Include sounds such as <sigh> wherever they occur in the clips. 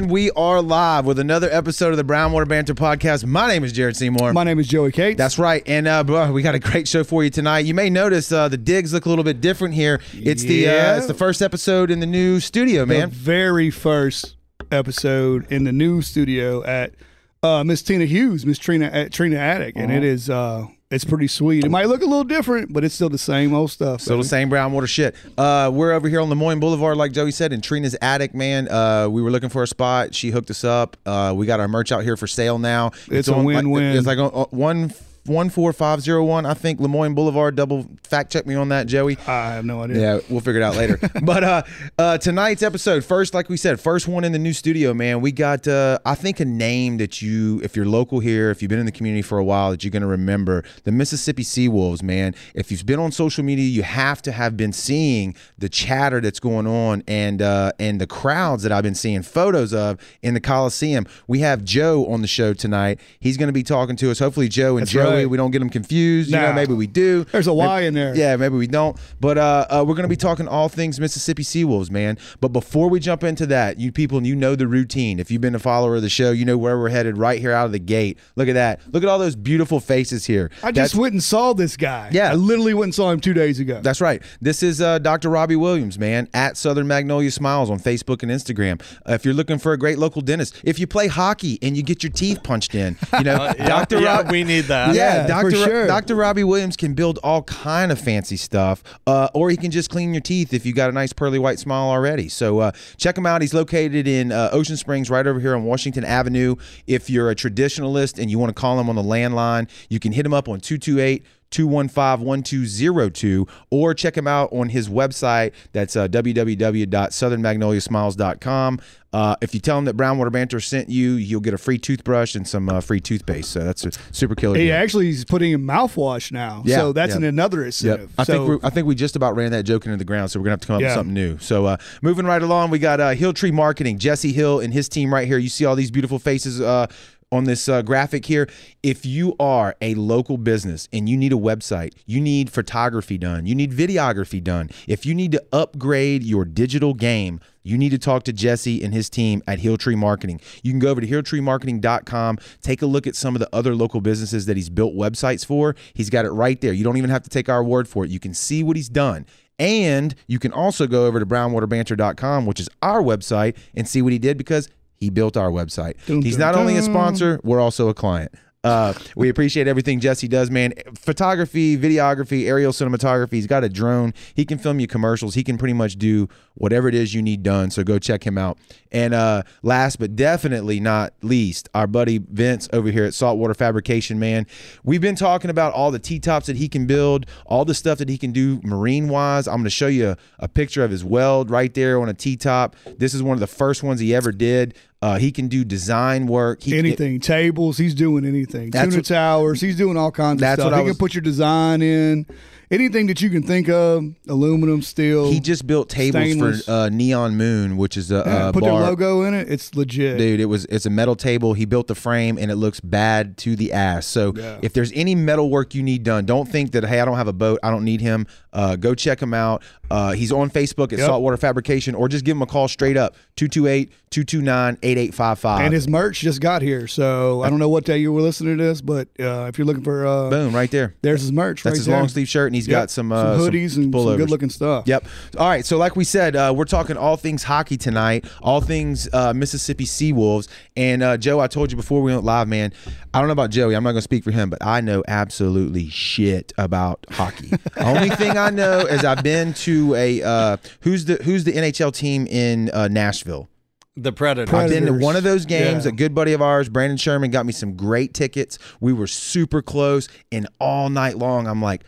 And we are live with another episode of the Brownwater Banter Podcast. My name is Jared Seymour. My name is Joey Cates. That's right. And uh, bro, we got a great show for you tonight. You may notice uh, the digs look a little bit different here. It's the uh, Yeah. it's the first episode in the new studio, the man. very first episode in the new studio at uh, Miss Tina Hughes, Miss Trina at Trina Attic, and Uh-huh. it is uh, it's pretty sweet. It might look a little different, but it's still the same old stuff. Still the same brown water shit. Uh, we're over here on Lemoyne Boulevard, like Joey said, in Trina's attic, man. Uh, we were looking for a spot. She hooked us up. Uh, we got our merch out here for sale now. It's a on, like- win-win. it's like on, on one one four five zero one. I think Lemoyne Boulevard. Double fact check me on that, Joey. I have no idea. Yeah, we'll figure it out later. <laughs> but uh, uh, tonight's episode, first, like we said, first one in the new studio, man. We got, uh, I think, a name that you, if you're local here, if you've been in the community for a while, that you're going to remember the Mississippi Seawolves, man. If you've been on social media, you have to have been seeing the chatter that's going on and uh, and the crowds that I've been seeing photos of in the Coliseum. We have Joe on the show tonight. He's going to be talking to us. Hopefully, Joe and That's Joey, right. we don't get them confused. You know, maybe we do. There's a Maybe- in there. Yeah, maybe we don't. But uh, uh, we're going to be talking all things Mississippi Seawolves, man. But before we jump into that, you people, and you know the routine. If you've been a follower of the show, you know where we're headed right here out of the gate. Look at that. Look at all those beautiful faces here. I That's- just went and saw this guy. Yeah. I literally went and saw him two days ago. That's right. This is uh, Dr. Robbie Williams, man, at Southern Magnolia Smiles on Facebook and Instagram. Uh, if you're looking for a great local dentist, if you play hockey and you get your teeth punched in, you know, Dr. <laughs> Uh, yeah, Rob- we need that. Yeah, Yeah, Dr. for sure. Dr. Robbie Williams can build all kind of fancy stuff, uh, or he can just clean your teeth if you got a nice pearly white smile already. So uh, check him out. He's located in uh, Ocean Springs, right over here on Washington Avenue. If you're a traditionalist and you want to call him on the landline, you can hit him up on 228- 215-1202 or check him out on his website that's uh, www.southernmagnoliasmiles.com uh, if you tell him that brownwater banter sent you you'll get a free toothbrush and some uh, free toothpaste so that's a super killer he deal. actually is putting in mouthwash now. Yeah, so that's yeah. an another Yep. incentive. I so, think we're, I think we just about ran that joke into the ground, so we're gonna have to come up with something new. So uh, moving right along, we got uh, Hill Tree Marketing, Jesse Hill and his team right here. You see all these beautiful faces uh, on this uh, graphic here. If you are a local business and you need a website, you need photography done, you need videography done. If you need to upgrade your digital game. You need to talk to Jesse and his team at Hill Tree Marketing. You can go over to hilltreemarketing.com, take a look at some of the other local businesses that he's built websites for. He's got it right there. You don't even have to take our word for it. You can see what he's done. And you can also go over to brownwaterbanter.com, which is our website, and see what he did because he built our website. Dun, he's dun, not only a sponsor, we're also a client. Uh, we appreciate everything Jesse does, man. Photography, videography, aerial cinematography. He's got a drone. He can film you commercials. He can pretty much do whatever it is you need done. So go check him out. And uh, last but definitely not least, our buddy Vince over here at Saltwater Fabrication, man. We've been talking about all the T tops that he can build, all the stuff that he can do marine wise. I'm going to show you a, a picture of his weld right there on a T top. This is one of the first ones he ever did. Uh, he can do design work. He, anything. Tables. He's doing anything. Tuna what- towers. He's doing all kinds of stuff. what I he was- can put your design in anything that you can think of aluminum steel He just built tables Stainless. for uh, Neon Moon, which is a, Yeah, a put bar. their logo in it it's legit Dude, it was it's a metal table. He built the frame and it looks bad to the ass. So Yeah. if there's any metal work you need done, don't think that hey I don't have a boat, I don't need him. Uh, go check him out. Uh, he's on Facebook at Yep. Saltwater Fabrication, or just give him a call straight up 228-229-8855. and his merch just got here so i don't know what day you were listening to this but uh, if you're looking for uh, Boom, right there. there's his merch That's right his there. long sleeve shirt, and he's Yep. got some, uh, some hoodies and pullovers. some good looking stuff Yep. All right. So, like we said, uh, we're talking all things hockey tonight, all things uh, Mississippi Seawolves. And uh, Joe, I told you before we went live, man. I don't know about Joey. I'm not going to speak for him, but I know absolutely shit about hockey. <laughs> Only thing I know is I've been to a uh, who's the who's the NHL team in uh, Nashville. The Predators. I've been to one of those games. Yeah. A good buddy of ours, Brandon Sherman, got me some great tickets. We were super close, and all night long, I'm like,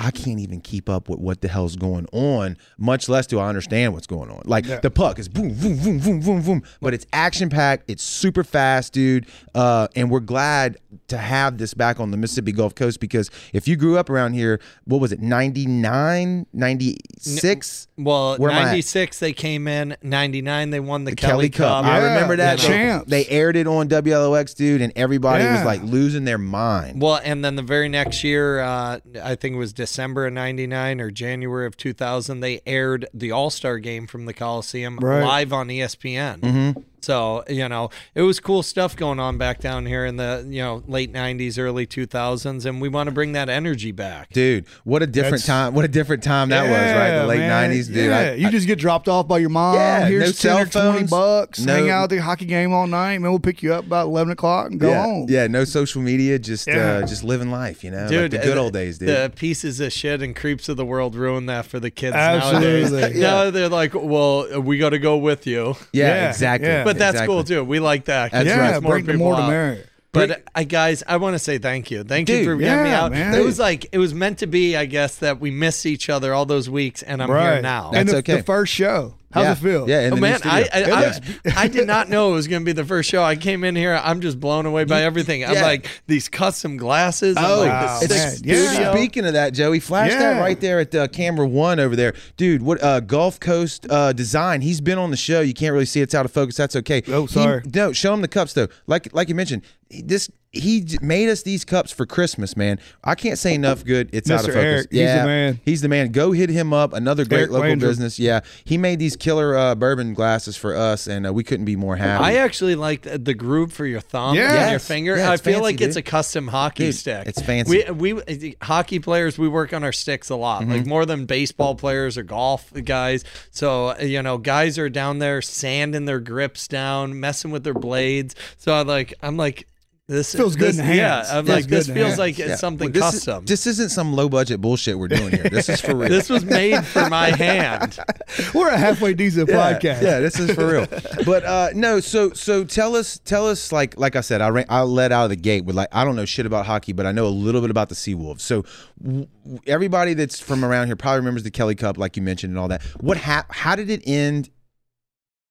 I can't even keep up with what the hell's going on, much less do I understand what's going on. Like Yeah. the puck is boom, boom, boom, boom, boom, boom, but it's action packed. It's super fast, dude. Uh, and we're glad to have this back on the Mississippi Gulf Coast because if you grew up around here, what was it, 99, 96? Well, Where am I at? 96 they came in, 99 they won the, The Kelly, Cup. I Yeah, remember that. the They, champs. they aired it on WLOX, dude, and everybody was like losing their mind. Well, and then the very next year, uh, I think it was December of 99 or January of 2000, they aired the All Star game from the Coliseum Right. live on ESPN. Mm-hmm. So, you know, it was cool stuff going on back down here in the, you know, late 90s, early 2000s. And we want to bring that energy back. Dude, what a different That's- time! What a different time that was, right? The late man. '90s, dude. Yeah, I- you just get dropped off by your mom. Yeah, Here's no 10 cell or 20 bucks. no- hang out at the hockey game all night. Man, we'll pick you up about 11 o'clock and go yeah, home. yeah, no social media, just Yeah. uh, just living life, you know, like the good uh, old days, dude. The pieces of shit and creeps of the world ruin that for the kids Absolutely. nowadays. <laughs> Now they're like, well, we got to go with you. yeah, yeah, exactly. Yeah. But that's exactly. cool too. We like that. That's yeah, right. it's bring people more to out. merit. But I uh, guys, I want to say thank you. Thank you Dude, for getting me out. man. It was like it was meant to be, I guess, that we missed each other all those weeks, and I'm here now. That's and the, okay. the first show. How's yeah. it feel? Yeah, in Oh the new man, I studio. I, Yeah. I, I did not know it was going to be the first show. I came in here, I'm just blown away by everything. I'm yeah. like these custom glasses. I'm Oh, like Wow, it's six man. Yeah. Speaking of that, Joey, flash that right there at the camera one over there, dude. What uh, Gulf Coast uh, Design? He's been on the show. You can't really see it's out of focus. That's okay. Oh, He- sorry. no, show him the cups though. Like like you mentioned, this he made us these cups for Christmas, man. I can't say enough good. It's out of focus. Eric, he's the yeah, man. He's the man. Go hit him up. Another great Eric local Landrum. business. Yeah, he made these killer uh, bourbon glasses for us, and uh, we couldn't be more happy. I actually like the, the groove for your thumb Yes. and your finger. Yeah, I feel fancy, like it's a custom hockey Dude, stick. it's fancy. We we hockey players we work on our sticks a lot, like Mm-hmm. more than baseball players or golf guys. So you know, guys are down there sanding their grips down, messing with their blades. So I like I'm like this Feels good this, in hands. Yeah, I'm Feels like this feels hands. like it's Yeah. something Well, this is- custom. this isn't some low budget bullshit we're doing here. This is for real. this was made for my hand. <laughs> We're a halfway decent podcast. Yeah, this is for real. but uh, no, so so tell us, tell us, like like I said, I ran, I let out of the gate with like I don't know shit about hockey, but I know a little bit about the Seawolves. So w- w- everybody that's from around here probably remembers the Kelly Cup, like you mentioned, and all that. What hap- How did it end?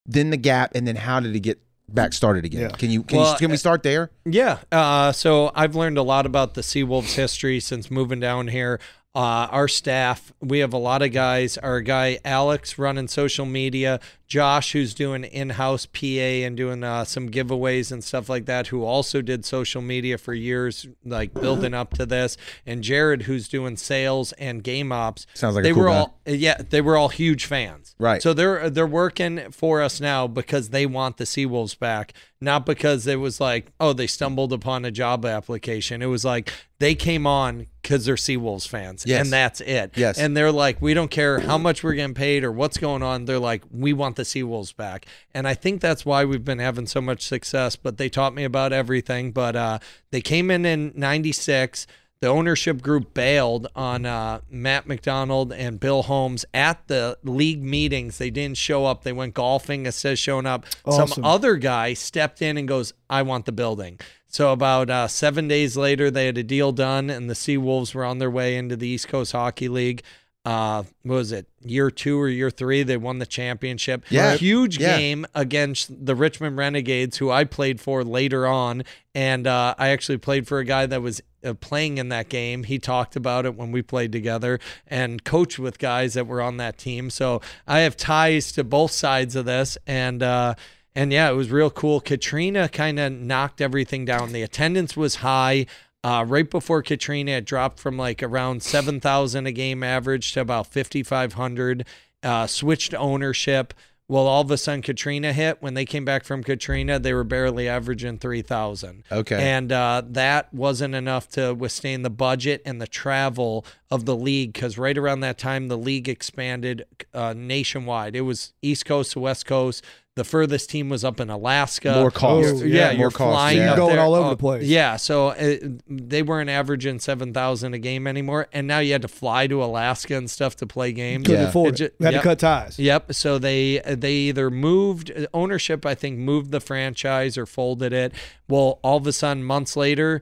Then the gap, and then how did it get back started again? Yeah. Can you can, Well, you, can we start there? Yeah. Uh, so I've learned a lot about the Seawolves history since moving down here. Uh, our staff, we have a lot of guys. Our guy Alex running social media, Josh, who's doing in-house PA and doing uh, some giveaways and stuff like that, who also did social media for years, like building up to this, and Jared, who's doing sales and game ops. Sounds like a they cool were guy. all yeah, they were all huge fans. Right. So they're they're working for us now because they want the Seawolves back, not because it was like, oh, they stumbled upon a job application. It was like they came on because they're Seawolves fans, Yes. and that's it. Yes. And they're like, we don't care how much we're getting paid or what's going on. They're like, we want the Seawolves back, and I think that's why we've been having so much success. But they taught me about everything. But uh, they came in in '96 the ownership group bailed on uh, Matt McDonald and Bill Holmes at the league meetings. They didn't show up. They went golfing instead of showing up. Awesome. Some other guy stepped in and goes, I want the building. So about uh, seven days later, they had a deal done, and the Seawolves were on their way into the East Coast Hockey League. Uh, what was it year two or year three? They won the championship. Yeah. huge Yeah. game against the Richmond Renegades, who I played for later on, and uh, I actually played for a guy that was uh, playing in that game. He talked about it when we played together and coached with guys that were on that team. So I have ties to both sides of this, and. Uh, and yeah, it was real cool. Katrina kind of knocked everything down. The attendance was high. Uh, right before Katrina, it dropped from like around 7,000 a game average to about 5,500. Uh, switched ownership. Well, all of a sudden, Katrina hit. When they came back from Katrina, they were barely averaging 3,000. Okay. And uh, that wasn't enough to withstand the budget and the travel of the league because right around that time, the league expanded uh, nationwide. It was East Coast to West Coast. The furthest team was up in Alaska. More cost. Oh, yeah, yeah, you're more cost, flying yeah. up Going there. all over Oh, the place. Yeah, so uh, they weren't averaging seven thousand a game anymore, and now you had to fly to Alaska and stuff to play games. Couldn't Yeah. afford It it. Had yep. to cut ties. Yep. So they they either moved ownership, I think, moved the franchise or folded it. Well, all of a sudden, months later,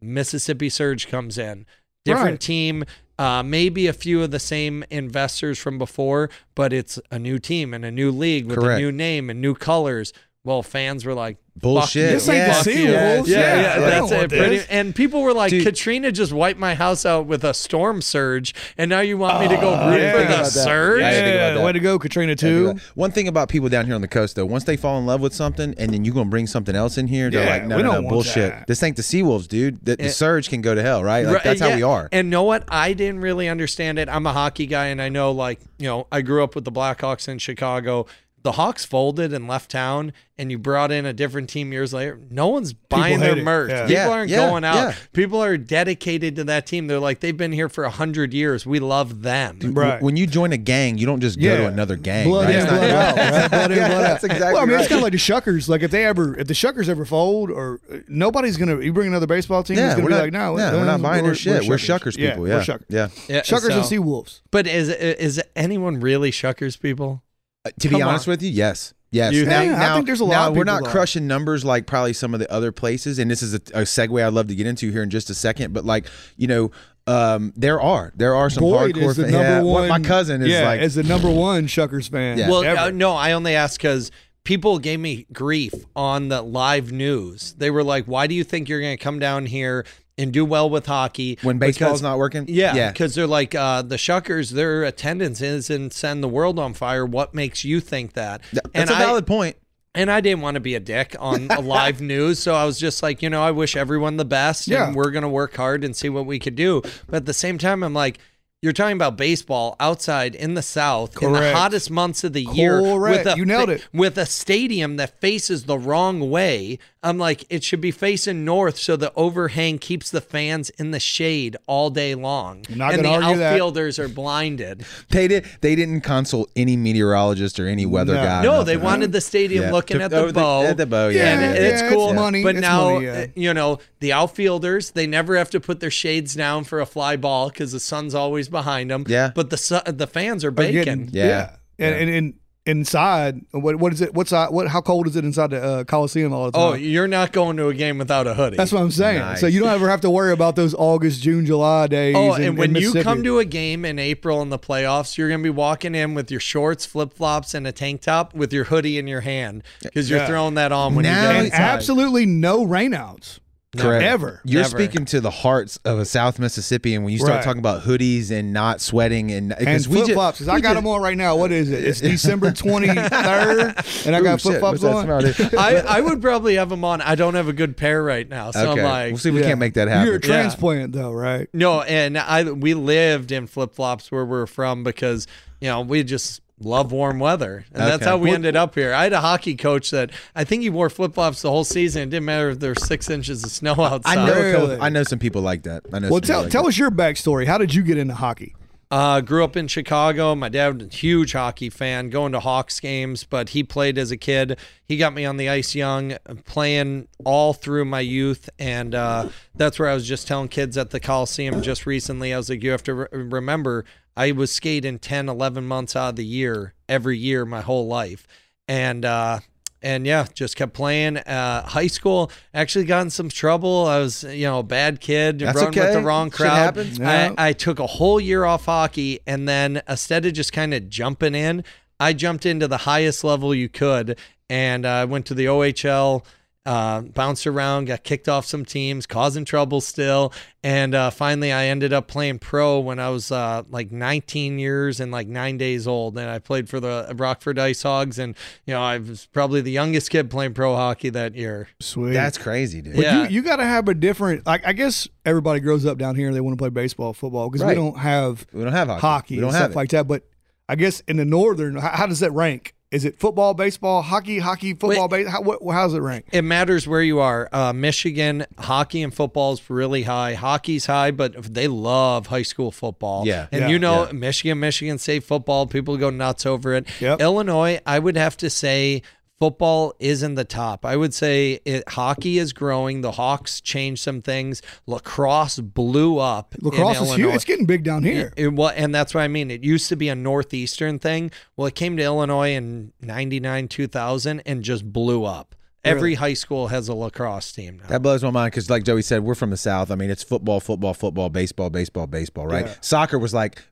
Mississippi Surge comes in, different Right. team. Uh, maybe a few of the same investors from before, but it's a new team and a new league with Correct. a new name and new colors. Well, fans were like, Bullshit. This ain't the Yeah. Sea Yeah, Wolves. yeah, Yeah, yeah, they that's don't it. Pretty- and people were like, Dude. Katrina just wiped my house out with a storm surge, and now you want me to go ah, root Oh, yeah. for the surge? Yeah, I didn't think about Yeah, way to go, Katrina too. One thing about people down here on the coast, though, once they fall in love with something, and then you're gonna bring something else in here, they're Yeah, like, no, we no, don't no, want bullshit. that. This ain't the Seawolves, dude. The, the Yeah. surge can go to hell, right? Like Right, that's how yeah. we are. And know what? I didn't really understand it. I'm a hockey guy, and I know, like, you know, I grew up with the Blackhawks in Chicago. The Hawks folded and left town, and you brought in a different team years later. No one's buying their it. merch. Yeah. People Yeah, aren't yeah, going out. yeah. People are dedicated to that team. They're like, they've been here for a hundred years. We love them. Right. When you join a gang, you don't just go to another gang. Blood right? in, blood out. <laughs> Right? Blood in, Yeah, blood out. that's exactly Well, I mean, it's kind of like the Shuckers. Like if they ever, if the Shuckers ever fold, or uh, nobody's gonna, you bring another baseball team, Yeah, it's gonna we're be not, like, no, yeah, we're not buying their shit. We're Shuckers. Shuckers people. Yeah, we're Shuckers. yeah. Yeah, Shuckers and Sea Wolves. But is is anyone really Shuckers people? Uh, to be honest on. with you, yes. Yes. You now, think? Yeah, I think there's a lot now of we're not that are. crushing numbers like probably some of the other places, and this is a, a segue I'd love to get into here in just a second. But like you know, um, there are there are some Boyd hardcore. is the fa- number yeah, one. My cousin is yeah, like is the number one Shuckers fan. Yeah. Well, ever. uh, no, I only asked because people gave me grief on the live news. They were like, "Why do you think you're going to come down here and do well with hockey when baseball's Because- not working. Yeah, yeah. because they're like uh, the Shuckers. Their attendance isn't send the world on fire. What makes you think that? Th- and That's a I- valid point. and I didn't want to be a dick on <laughs> a live news, so I was just like, you know, I wish everyone the best, Yeah. and we're gonna work hard and see what we could do. But at the same time, I'm like. You're talking about baseball outside in the South in the hottest months of the year with a You nailed it. with a stadium that faces the wrong way. I'm like, it should be facing north so the overhang keeps the fans in the shade all day long. Not and the gonna that. outfielders are blinded. They did. They didn't consult any meteorologist or any weather No. guy. No, nothing. they wanted the stadium Yeah. looking To- at the oh, the- bow. at the bow, yeah. and Yeah, it's yeah, cool. it's money. But It's now, money, yeah. uh, you know, the outfielders they never have to put their shades down for a fly ball because the sun's always behind them. Yeah. But the su- the fans are Are baking. getting- Yeah. And, and, and inside, what what is it? What's what? How cold is it inside the uh, Coliseum all the time? Oh, you're not going to a game without a hoodie. That's what I'm saying. Nice. So you don't ever have to worry about those August, June, July days. Oh, in- and in when you come to a game in April in the playoffs, you're going to be walking in with your shorts, flip flops, and a tank top with your hoodie in your hand because you're Yeah. throwing that on when Now you get inside. absolutely no rainouts. Correct. Ever. You're Never. speaking to the hearts of a South Mississippian when you start Right. talking about hoodies and not sweating and And because flip just flops. 'cause I got just- them on right now. What is it? It's <laughs> December 23rd, and I got shit, flip flops on. <laughs> I, I would probably have them on. I don't have a good pair right now, so okay, I'm like, we'll see if we Yeah. can't make that happen. You're a Yeah. transplant, though, right? no. And I we lived in flip flops where we're from because you know we just love warm weather, and that's how we ended up here. I had a hockey coach that I think he wore flip flops the whole season. It didn't matter if there's six inches of snow outside. I know. Really? I know some people like that. I know. Well, tell like tell that. us your backstory. How did you get into hockey? Uh, grew up in Chicago. My dad was a huge hockey fan, going to Hawks games, but he played as a kid. He got me on the ice young, playing all through my youth. And uh, that's where I was just telling kids at the Coliseum just recently. I was like, you have to re- remember, I was skating 10, 11 months out of the year, every year, my whole life. And, uh, and yeah, just kept playing. Uh, high school actually got in some trouble. I was, you know, a bad kid, That's running with okay. the wrong crowd. Yeah. I, I took a whole year off hockey, and then instead of just kind of jumping in, I jumped into the highest level you could, and I went to the OHL. Uh, bounced around, got kicked off some teams, causing trouble still, and uh, finally I ended up playing pro when I was uh, like 19 years and like nine days old, and I played for the Rockford Ice Hogs, and you know I was probably the youngest kid playing pro hockey that year. Sweet. That's crazy, dude. But Yeah. you, you got to have a different. Like I guess everybody grows up down here and they want to play baseball, football because Right. we don't have We don't have hockey. hockey We don't and have stuff it. like that. But I guess in the northern, how, how does that rank? Is it football, baseball, hockey, hockey, football, base? How, what, how does it rank? It matters where you are. Uh, Michigan hockey and football is really high. Hockey's high, but they love high school football. Yeah. and Yeah. you know Yeah. Michigan, Michigan State football. People go nuts over it. Yep. Illinois, I would have to say. Football is in the top. I would say it, hockey is growing. The Hawks changed some things. Lacrosse blew up. in Lacrosse is huge. It's getting big down here. It, well, and that's what I mean. It used to be a northeastern thing. Well, it came to Illinois in '99, 2000, and just blew up. Every high school has a lacrosse team now. That blows my mind because, like Joey said, we're from the South. I mean, it's football, football, football, baseball, baseball, baseball, right? Yeah. Soccer was like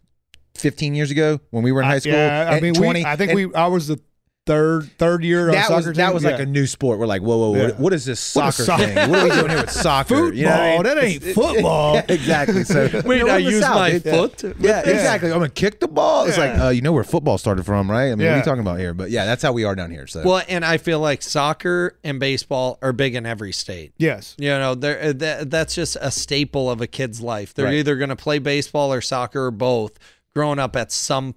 15 years ago when we were in high school. Yeah, I and mean, 20. we, I think and- we. I was the third third year of that soccer was team. that was like a new sport. We're like, whoa, whoa, Yeah. what, what is this soccer is soccer? thing? What are we doing here with <laughs> soccer? football. You know what I mean? That ain't football. Yeah, <laughs> exactly. So <laughs> Wait, you know, I we're in the use South. my It- foot. Yeah, with this? exactly. I'm gonna kick the ball. It's like, uh, you know where football started from, right? I mean, what are you talking about here? But yeah, that's how we are down here. So Well, and I feel like soccer and baseball are big in every state. Yes. You know, they're, uh, that, that's just a staple of a kid's life. They're Right. either going to play baseball or soccer or both growing up at some.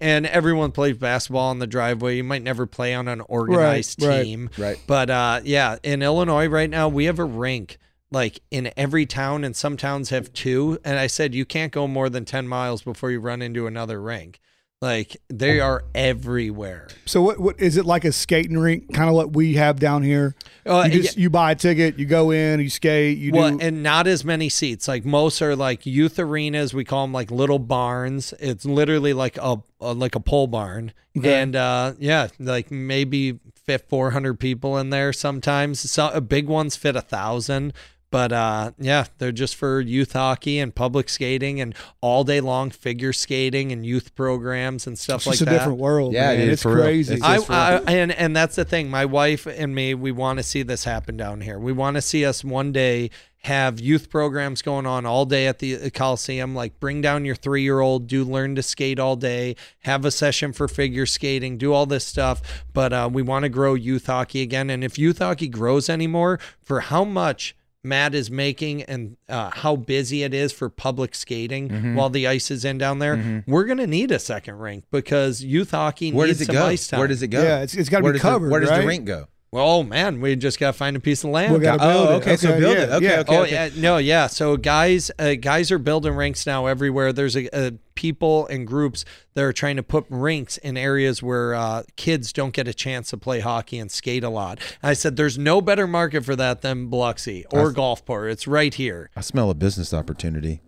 And everyone plays basketball in the driveway. You might never play on an organized right, team. right. But uh, yeah, in Illinois right now, we have a rink like in every town, and some towns have two. And I said, you can't go more than 10 miles before you run into another rink. Like they are everywhere. So what what is it like a skating rink, kind of what we have down here? Uh, you just you buy a ticket, you go in, you skate, you well, do. and not as many seats. Like most are like youth arenas. We call them like little barns. It's literally like a, a like a pole barn, Okay. and uh, yeah, like maybe fit four hundred people in there. Sometimes so uh, big ones fit a thousand. But uh, yeah, they're just for youth hockey and public skating and all day long figure skating and youth programs and stuff it's like It's a different world. Yeah, man. dude, it's crazy. It's I, I and and that's the thing. My wife and me, we want to see this happen down here. We want to see us one day have youth programs going on all day at the Coliseum. Like bring down your three year old, do learn to skate all day, have a session for figure skating, do all this stuff. But uh, we want to grow youth hockey again. And if youth hockey grows anymore, for how much Matt is making and uh, how busy it is for public skating Mm-hmm. while the ice is in down there, we're going to need a second rink because youth hockey where needs does it some go? ice time. Where does it go? Yeah, it's- it's gotta be Where does the- covered, where does right? the rink go? Oh man, we just got to find a piece of land. we Oh, it. okay, so build yeah, it. Okay, yeah. okay. oh yeah, no, yeah. So guys, uh, guys are building rinks now everywhere. There's a, a people and groups that are trying to put rinks in areas where uh, kids don't get a chance to play hockey and skate a lot. And I said, there's no better market for that than Biloxi or Gulfport. It's right here. I smell a business opportunity.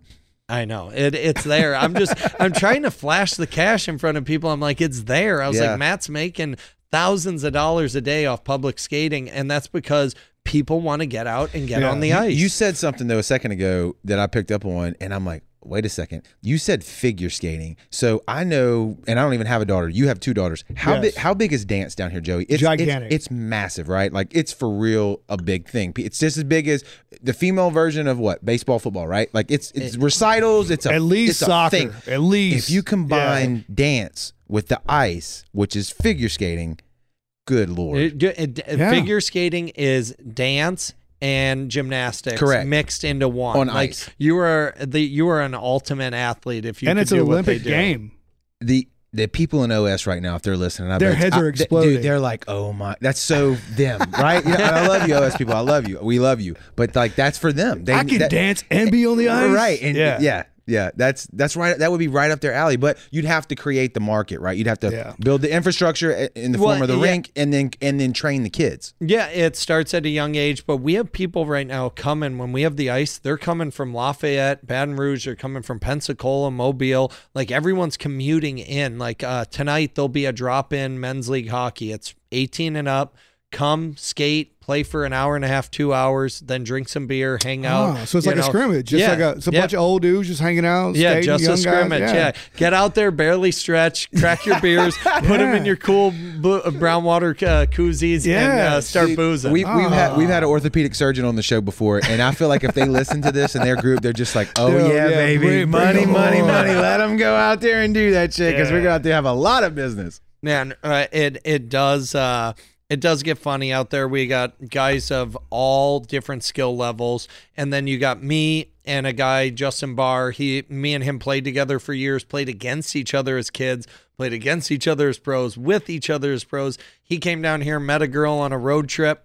I know it. It's there. I'm just. I'm trying to flash the cash in front of people. I'm like, it's there. I was Yeah. like, Matt's making thousands of dollars a day off public skating, and that's because people want to get out and get Yeah. on the ice. You said something though a second ago that I picked up on, and I'm like, wait a second. You said figure skating, so I know, and I don't even have a daughter. You have two daughters. How Yes. big? How big is dance down here, Joey? It's Gigantic. It's, it's massive, right? Like it's for real a big thing. It's just as big as the female version of what baseball, football, right? Like it's it's recitals. It's a At least it's a soccer. thing. At least. If you combine dance with the ice, which is figure skating, good lord. It- it- it- Yeah. Figure skating is dance and gymnastics Correct. mixed into one. On like ice. you are the you are an ultimate athlete if you and could it's an do what they Olympic do. game. the the people in OS right now, if they're listening, I Their bet- heads I- are th- exploding. Dude, they're like, oh my, that's so them, right? Yeah, and I love you, OS people. I love you. We love you. But like, that's for them. They, I can that- dance and be on the ice. right? And yeah, yeah. Yeah, That's that's right. That would be right up their alley. But you'd have to create the market, right? You'd have to Yeah. build the infrastructure in the Well, form of the yeah. rink, and then and then train the kids. Yeah, it starts at a young age, but we have people right now coming when we have the ice. They're coming from Lafayette, Baton Rouge. They're coming from Pensacola, Mobile. Like everyone's commuting in. Like uh, tonight, there'll be a drop in men's league hockey. It's 18 and up. Come skate, play for an hour and a half, two hours, then drink some beer, hang out. Oh, so it's you like a scrimmage, just Yeah, like a, it's a yeah. bunch of old dudes just hanging out. Yeah, skating, just young a guys. scrimmage. Yeah. get out there, barely stretch, crack your beers, <laughs> put them in your cool bu- brown water uh, koozies, and Yeah, uh, start See, boozing. We've, we've had we've had Ah. an orthopedic surgeon on the show before, and I feel like if they listen to this in their group, they're just like, "Oh Yeah, yeah, yeah, baby, bring- bring money, them money, on." money. Let them go out there and do that shit because we're Yeah. going to have a lot of business." Man, uh, it it does uh, it does get funny out there. We got guys of all different skill levels, and then you got me and a guy Justin Barr. He, me and him played together for years. Played against each other as kids. Played against each other as pros. With each other as pros. He came down here, met a girl on a road trip.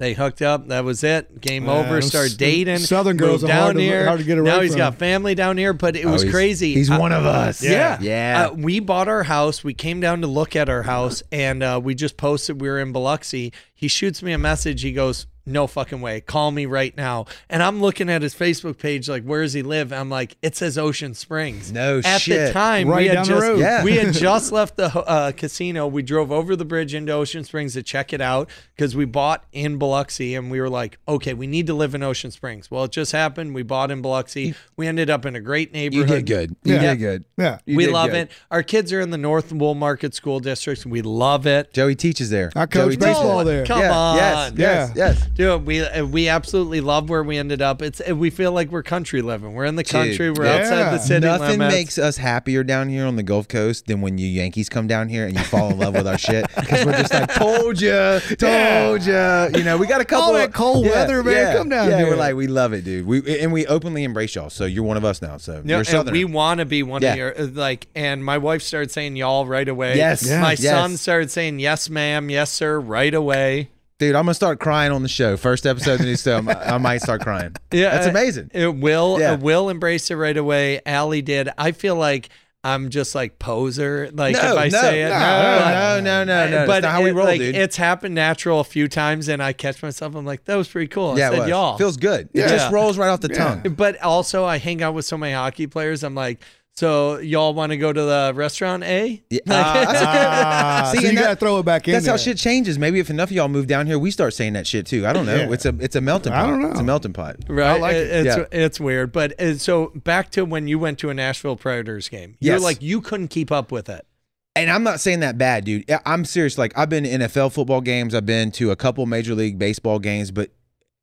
They hooked up. That was it. Game Man, over. those Started dating. Southern girls moved hard down to- here. hard to get away now he's from. got family down here, but it was Oh, he's- crazy. He's I- one of us. yeah. yeah. Uh, we bought our house. We came down to look at our house and uh, we just posted we were in Biloxi. He shoots me a message. He goes, no fucking way. Call me right now. And I'm looking at his Facebook page, like, where does he live? I'm like, it says Ocean Springs. No at the time, Right we had the just road. Yeah. we had <laughs> just left the uh, casino. We drove over the bridge into Ocean Springs to check it out because we bought in Biloxi, and we were like, okay, we need to live in Ocean Springs. Well, it just happened. We bought in Biloxi. We ended up in a great neighborhood. You neighborhood. did good. You Yeah. did good. Yeah. You we love good. it. Our kids are in the North Woolmarket School District. We love it. Joey teaches there. I coach Joey baseball teaches there. Come yeah, on. Yes, yes, Yeah. yes. Dude, we uh, we absolutely love where we ended up. It's uh, we feel like we're country living. We're in the country. We're yeah. outside the city Nothing limits. makes us happier down here on the Gulf Coast than when you Yankees come down here and you fall in love with our shit because we're just like, <laughs> told you, told you. You know, we got a couple All that of- cold weather, man. Come down yeah, here. we're like, we love it, dude. We and we openly embrace y'all. So you're one of us now. So and Southern. we want to be one Yeah. of your uh, like. And my wife started saying y'all right away. Yes. Yeah. My Yes. son started saying yes, ma'am, yes, sir, right away. Dude, I'm gonna start crying on the show. First episode of the new show, I might- I might start crying. <laughs> Yeah, that's uh, amazing. It will. Yeah. It will embrace it right away. Allie did. I feel like I'm just like poser. Like No, if I no, say it, no, but- no, no, no, no. But That's not how we it, roll, like, dude. It's happened natural a few times, and I catch myself. I'm like, that was pretty cool. I yeah, it said was. y'all. feels good. Yeah. It just rolls right off the tongue. but also, I hang out with so many hockey players. I'm like, so y'all want to go to the restaurant, eh? Yeah, uh, a good- Ah, <laughs> See, so you that- got to throw it back in. That's how shit changes. Maybe if enough of y'all move down here, we start saying that shit too. I don't know. Yeah. It's a it's a melting I pot. don't know. It's a melting pot. Right. I like It- it. It's Yeah. it's weird, but uh, so back to when you went to a Nashville Predators game. You're Yes. like you couldn't keep up with it. And I'm not saying that bad, dude. I- I'm serious. Like I've been to NFL football games. I've been to a couple Major League Baseball games, but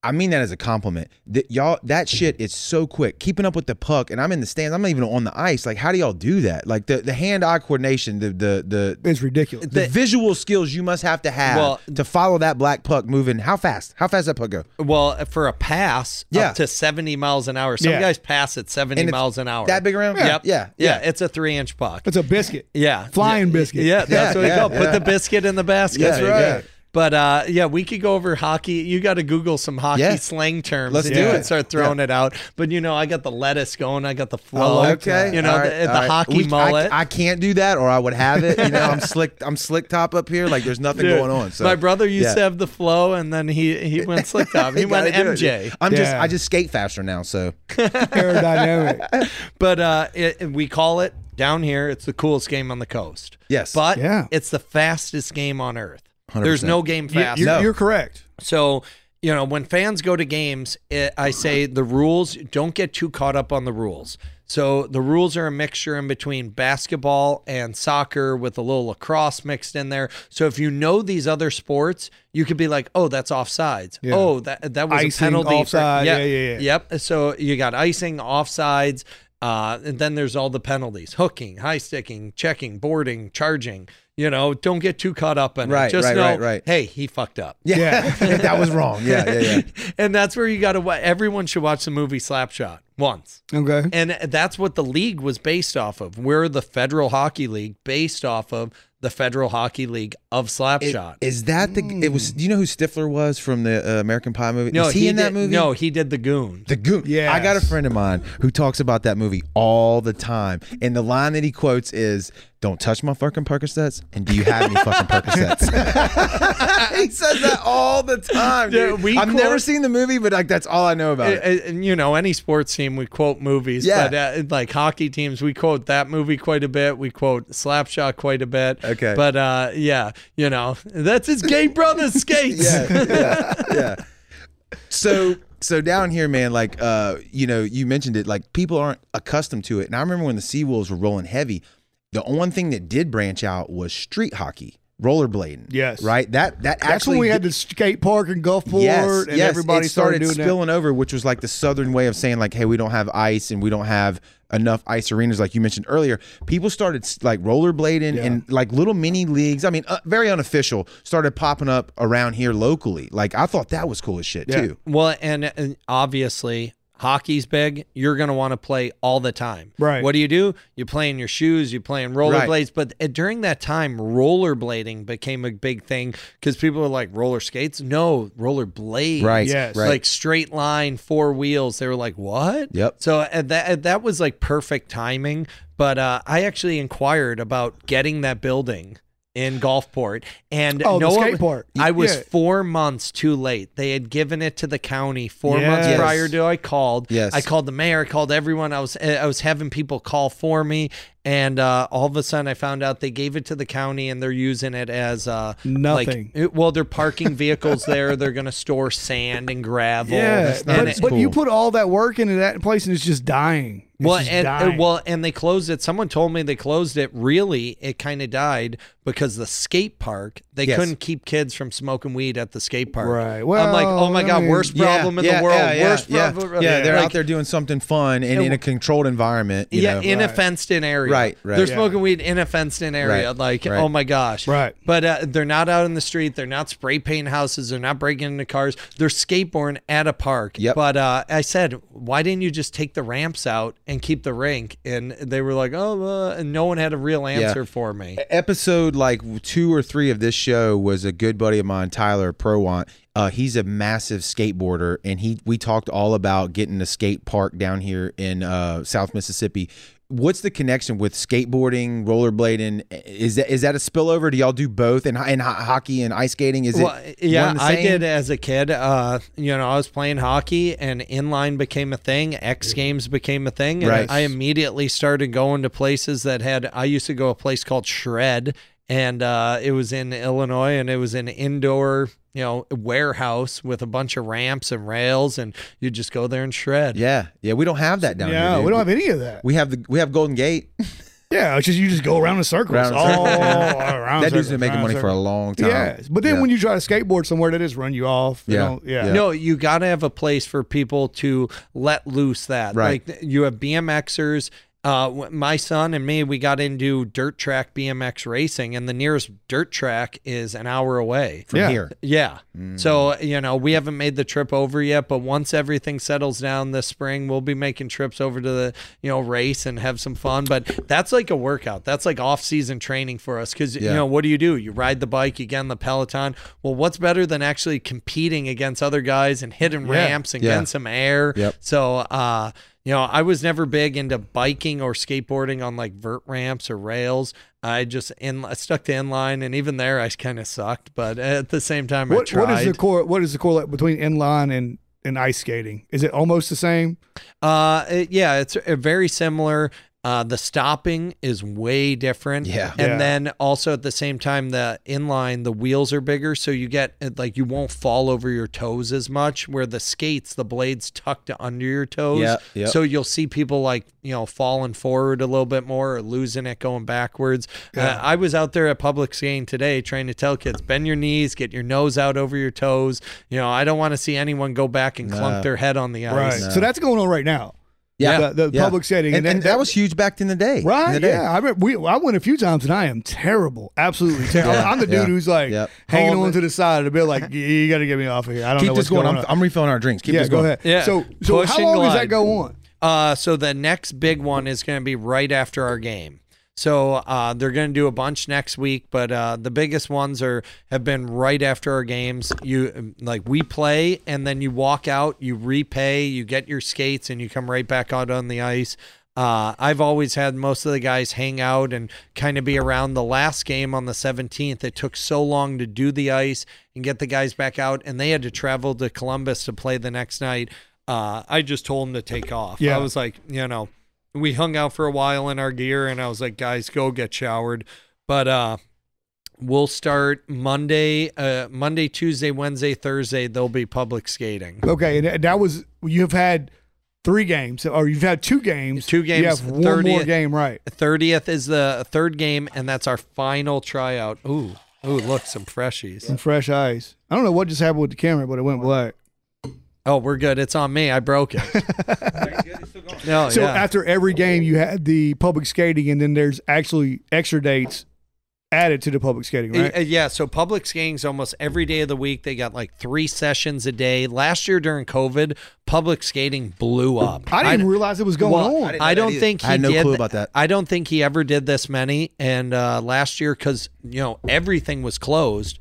I mean that as a compliment. That y'all, that mm-hmm. shit is so quick. Keeping up with the puck, and I'm in the stands. I'm not even on the ice. Like, how do y'all do that? Like the the hand eye coordination, the the the It's ridiculous. the visual skills you must have to have Well- to follow that black puck moving. How fast? How fast that puck go? Well, for a pass Yeah. up to 70 miles an hour. Some Yeah. guys pass at 70 And it's miles an hour. That big around? Yep. Yeah. Yeah. It's a three inch puck. It's a biscuit. Yeah. Flying Yeah, biscuit. Yeah, that's Yeah, what we yeah, call it. Put the biscuit in the basket. That's right. But uh, yeah, we could go over hockey. You got to Google some hockey Yeah. slang terms. Let's and do you it. can start throwing it out. But you know, I got the lettuce going. I got the flow. like Okay. You know, All right, the, the all right. hockey We- I- mullet. I, can't do that, or I would have it. You know, I'm <laughs> slick. I'm slick top up here. Like there's nothing Dude, going on. So My brother used yeah. to have the flow, and then he he went slick top. He <laughs> went Gotta do it. MJ. I'm just I just skate faster now. So <laughs> Aerodynamic. But uh, it, it- we call it down here. It's the coolest game on the coast. yes, But Yeah. it's the fastest game on earth. 100%. There's no game You- faster. you're, No. you're correct. So, you know, when fans go to games, it, I say the rules, don't get too caught up on the rules. So, the rules are a mixture in between basketball and soccer with a little lacrosse mixed in there. So, if you know these other sports, you could be like, "Oh, that's offsides. Yeah. Oh, that that was Icing, a penalty." for- offside. Yeah, yeah, yeah. Yep. So, you got icing, offsides, uh, and then there's all the penalties: hooking, high sticking, checking, boarding, charging. You know, don't get too caught up in Right, it. Just right, know, right, right. hey, he fucked up. yeah, <laughs> that was wrong. Yeah, yeah, yeah. <laughs> and that's where you got to. Everyone should watch the movie Slapshot once, Okay. and that's what the league was based off of. We're the Federal Hockey League, based off of the Federal Hockey League of Slapshot. Is that the? It was. Do you know who Stifler was from the uh, American Pie movie? no, is he, in that movie? No, he did the Goon. The Goon. Yeah. I got a friend of mine who talks about that movie all the time. And the line that he quotes is, Don't touch my fucking Percocets. And do you have any fucking Percocets? <laughs> he says that all the time. Yeah, Dude. we I've never seen the movie, but like that's all I know about it. Uh, uh, you know, any sports team we quote movies, Yeah. but uh, like hockey teams, we quote that movie quite a bit. We quote Slapshot quite a bit. Okay. but uh, yeah, you know, that's his gay brother <laughs> skates. yeah, yeah, yeah. So so down here, man, like uh, you know, you mentioned it, like people aren't accustomed to it. And I remember when the Seawolves were rolling heavy, the one thing that did branch out was street hockey, rollerblading. Yes. Right? That that That's actually when we had the skate park in Gulfport, yes, and yes, everybody it started, doing that. spilling over, which was like the southern way of saying like, hey, we don't have ice and we don't have enough ice arenas, like you mentioned earlier. People started like rollerblading Yeah. and like little mini leagues. I mean, uh, very unofficial, started popping up around here locally. Like I thought that was cool as shit Yeah. too. Well, and, and obviously hockey's big. You're going to want to play all the time. Right. What do you do? You play in your shoes, you play in rollerblades. But uh, during that time, rollerblading became a big thing because people were like, roller skates? No, rollerblades. Right. Yes. Right. Like straight line, four wheels. They were like, what? Yep. So uh, that uh, that was like perfect timing. But uh, I actually inquired about getting that building in Gulfport, and Oh, the Noah- skate. I was Yeah. four months too late. They had given it to the county four months prior to I called. Yes. I called the mayor. I called everyone. I was I was having people call for me, and uh, all of a sudden I found out they gave it to the county and they're using it as uh, Nothing. Like, it- well, they're parking vehicles there. They're going to store sand and gravel. Yeah, and but, it- but you put all that work into that place and it's just dying. It's well, and uh, dying. well, and they closed it. Someone told me they closed it. Really, it kind of died because the skate park. They Yes. couldn't keep kids from smoking weed at the skate park. Right. Well, I'm like, oh my I god, mean- worst problem in the world. Yeah, yeah, worst yeah. problem. Yeah, they're Like, out there doing something fun and in a controlled environment. You yeah, know? in a fenced-in area. Right, right. They're Yeah. smoking weed in a fenced-in area. Right, Like, right. oh my gosh. Right. But uh, they're not out in the street. They're not spray painting houses. They're not breaking into cars. They're skateboarding at a park. Yep. But uh, I said, why didn't you just take the ramps out and keep the rink? And they were like, oh, uh, and no one had a real answer for me. episode like two or three of this show was a good buddy of mine, Tyler Prowant. Uh, he's a massive skateboarder, and he we talked all about getting a skate park down here in uh, South Mississippi. What's the connection with skateboarding, rollerblading? Is that is that a spillover? Do y'all do both? And and ho- hockey and ice skating? Is Well, it? yeah, one and the I did as a kid. Uh, you know, I was playing hockey, and inline became a thing. X Games became a thing, and Right. I immediately started going to places that had. I used to go a place called Shred, and uh, it was in Illinois, and it was an indoor, you know, warehouse with a bunch of ramps and rails, and you just go there and shred. Yeah, yeah. We don't have that down here. yeah, dude. we don't have any of that. We have the we have Golden Gate. <laughs> Yeah, it's just you just go around in circles. Round in all circles, around <laughs> that dude's circles, been making round money for a circles. long time. Yes, but then Yeah. when you try to skateboard somewhere, they just run you off. you Yeah. know? yeah, Yeah. No, you got to have a place for people to let loose that. Right. Like you have BMXers. Uh, my son and me, we got into dirt track BMX racing, and the nearest dirt track is an hour away. from Yeah. here. Yeah. So, you know, we haven't made the trip over yet, but once everything settles down this spring, we'll be making trips over to the, you know, race and have some fun. But that's like a workout. That's like off season training for us. Cause, you know, what do you do? You ride the bike, you get on the Peloton. Well, what's better than actually competing against other guys and hitting Yeah. ramps and Yeah. getting some air? Yep. So, uh, you know, I was never big into biking or skateboarding on like vert ramps or rails. I just in I stuck to inline, and even there, I kind of sucked. But at the same time, I tried. what is the core? What is the correlate between inline and and ice skating? Is it almost the same? Uh, it- yeah, it's uh, very similar. Uh, the stopping is way different. Yeah. And Yeah. then also at the same time, the inline, the wheels are bigger. So you get uh, like, you won't fall over your toes as much, where the skates, the blades tucked under your toes. Yeah, yeah. So you'll see people like, you know, falling forward a little bit more or losing it going backwards. Uh, I was out there at public skating today trying to tell kids, bend your knees, get your nose out over your toes. You know, I don't want to see anyone go back and No. clunk their head on the ice. Right. So that's going on right now. Yeah, The, the yeah. public setting, and, and that was huge back in the day. in the Right. day. Yeah. I remember we, I went a few times and I am terrible. Absolutely <laughs> terrible. Yeah, I'm the dude yeah, who's like yep. hanging Hold on it. to the side of the bill, like, you got to get me off of here. I don't Keep know this what's going. going I'm, on. I'm refilling our drinks. Keep yeah, this go going. ahead. Yeah. So, so Push how and long does that go on? Uh, so the next big one is going to be right after our game. So uh, they're going to do a bunch next week, but uh, the biggest ones are have been right after our games. You like we play, and then you walk out, you repay, you get your skates, and you come right back out on the ice. Uh, I've always had most of the guys hang out and kind of be around the last game on the 17th. It took so long to do the ice and get the guys back out, and they had to travel to Columbus to play the next night. Uh, I just told them to take off. Yeah. I was like, you know, we hung out for a while in our gear, and I was like, guys, go get showered. But uh, we'll start Monday, uh, Monday, Tuesday, Wednesday, Thursday. There'll be public skating. Okay. And that- that was, you've had three games, or you've had two games. Two games, You have one more 30th game, right? 30th is the third game, and that's our final tryout. Ooh, ooh, look, some freshies. Some fresh eyes. I don't know what just happened with the camera, but it went black. Oh, we're good. It's on me. I broke it. <laughs> no, So yeah. after every game, you had the public skating, and then there's actually extra dates added to the public skating, right? Uh, Yeah, so public skating's almost every day of the week. They got like three sessions a day. Last year during COVID, public skating blew up. I didn't even realize it was going well, on. didn't I don't think he I had no did. clue about that. I don't think he ever did this many. And uh, last year, because you know everything was closed,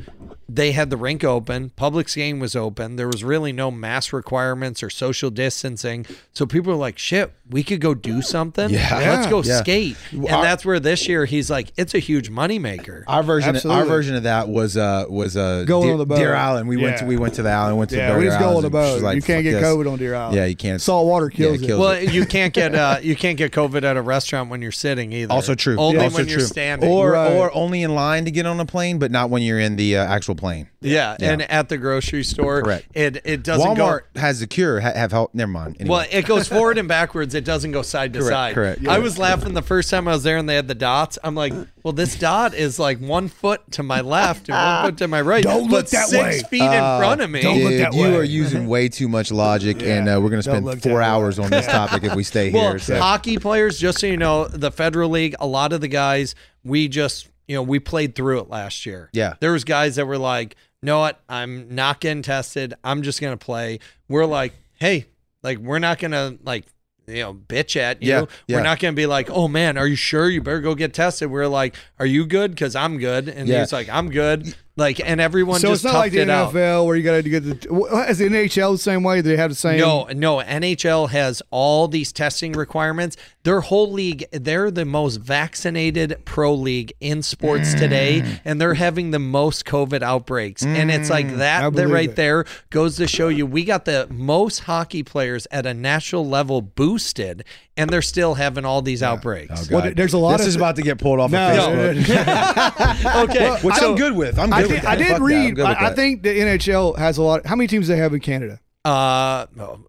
they had the rink open, public skiing was open. There was really no mask requirements or social distancing. So people were like, shit, we could go do something. Yeah. Let's go Yeah. skate. And Our- that's where this year he's like, it's a huge moneymaker. Our version, our version of that was uh was uh Going Deer, on the boat. Deer Island. We went to Yeah. we went to the island. Went to Yeah, the we just go on the Islands, and she boat. like, you can't get this." COVID on Deer Island. Yeah, you can't. Salt water kills Yeah, it. kills Well, you can't get uh, <laughs> you can't get COVID at a restaurant when you're sitting either. Also true. Only also when you're standing. Or Right. or only in line to get on a plane, but not when you're in the uh, actual plane. yeah, Yeah. and at the grocery store, Correct. It it doesn't Walmart go. has the cure. Ha- have help. Never mind. Anyway. Well, it goes forward and backwards. It doesn't go side to Correct, side. correct. I was laughing the first time I was there and they had the dots. I'm like, well, this dot is like one foot to my left and one foot to my right. Don't look that six way. feet in front of me. don't look Dude, that you way. are using way too much logic, and uh, we're going to spend four that hours on this topic if we stay Well, here. So. hockey players, just so you know, the Federal League, a lot of the guys, we just, you know, we played through it last year. Yeah. There was guys that were like, know what? I'm not getting tested. I'm just going to play. We're like, hey, like, we're not going to, like, you know, bitch at you. Yeah, yeah. We're not going to be like, oh man, are you sure? You better go get tested. We're like, are you good? Because I'm good. And Yeah. he's like, I'm good. Like, and everyone so just it's not like the it out. NFL where you got to get the. Is the NHL the same way? They have the same? No, no. NHL has all these testing requirements. Their whole league, they're the most vaccinated pro league in sports Mm. today, and they're having the most COVID outbreaks. And it's like that, that right it. there goes to show you we got the most hockey players at a national level boosted, and they're still having all these outbreaks. Well, there's a lot This of- is about to get pulled off No, of Facebook, <laughs> Okay, which so, I'm good with. I'm good I with did, that. I did Fuck read. good with I, I think the NHL has a lot. How many teams do they have in Canada? Uh,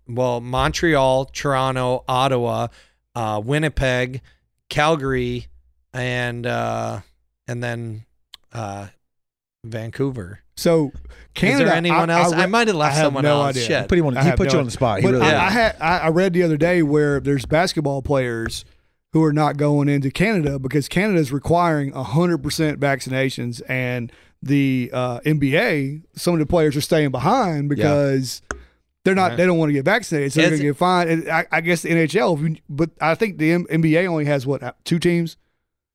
well, Montreal, Toronto, Ottawa, uh, Winnipeg, Calgary, and uh, and then uh, Vancouver. So Canada. Is there anyone else? I, read- might have left I have someone no else. idea. Shit. Put him on. I He put no you on the spot. He But really I. I had I, I read the other day where there's basketball players who are not going into Canada because Canada is requiring 100% vaccinations, and the uh, NBA, some of the players are staying behind because. They're not. They don't want to get vaccinated, so they're Is going to get fined. And I, I guess the NHL, you- but I think the M- NBA only has what two teams.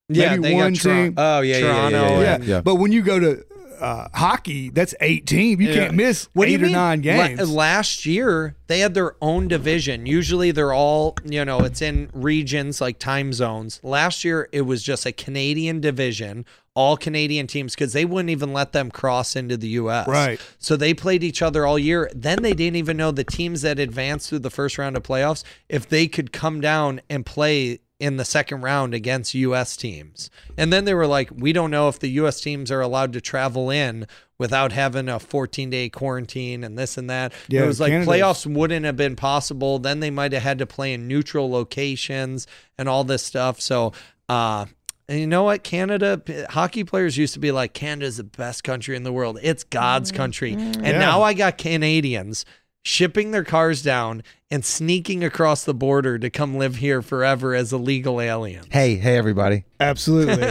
yeah, maybe they one got Toron- team. Oh yeah, yeah, yeah, Toronto yeah, yeah, yeah. But when you go to uh, hockey, that's eight teams. You can't miss What do eight you or mean? nine La- games. last year, they had their own division. Usually, they're all you know. It's in regions like time zones. Last year, it was just a Canadian division, all Canadian teams, because they wouldn't even let them cross into the U.S. Right. So they played each other all year. Then they didn't even know the teams that advanced through the first round of playoffs if they could come down and play in the second round against US teams. And then they were like, we don't know if the US teams are allowed to travel in without having a 14 day quarantine and this and that. Yeah, it was like Canada's- playoffs wouldn't have been possible. Then they might have had to play in neutral locations and all this stuff. So, uh, and you know what? Canada hockey players used to be like, Canada's the best country in the world. It's God's country. And Yeah. now I got Canadians shipping their cars down and sneaking across the border to come live here forever as illegal aliens. Hey, hey, everybody. Absolutely. <laughs>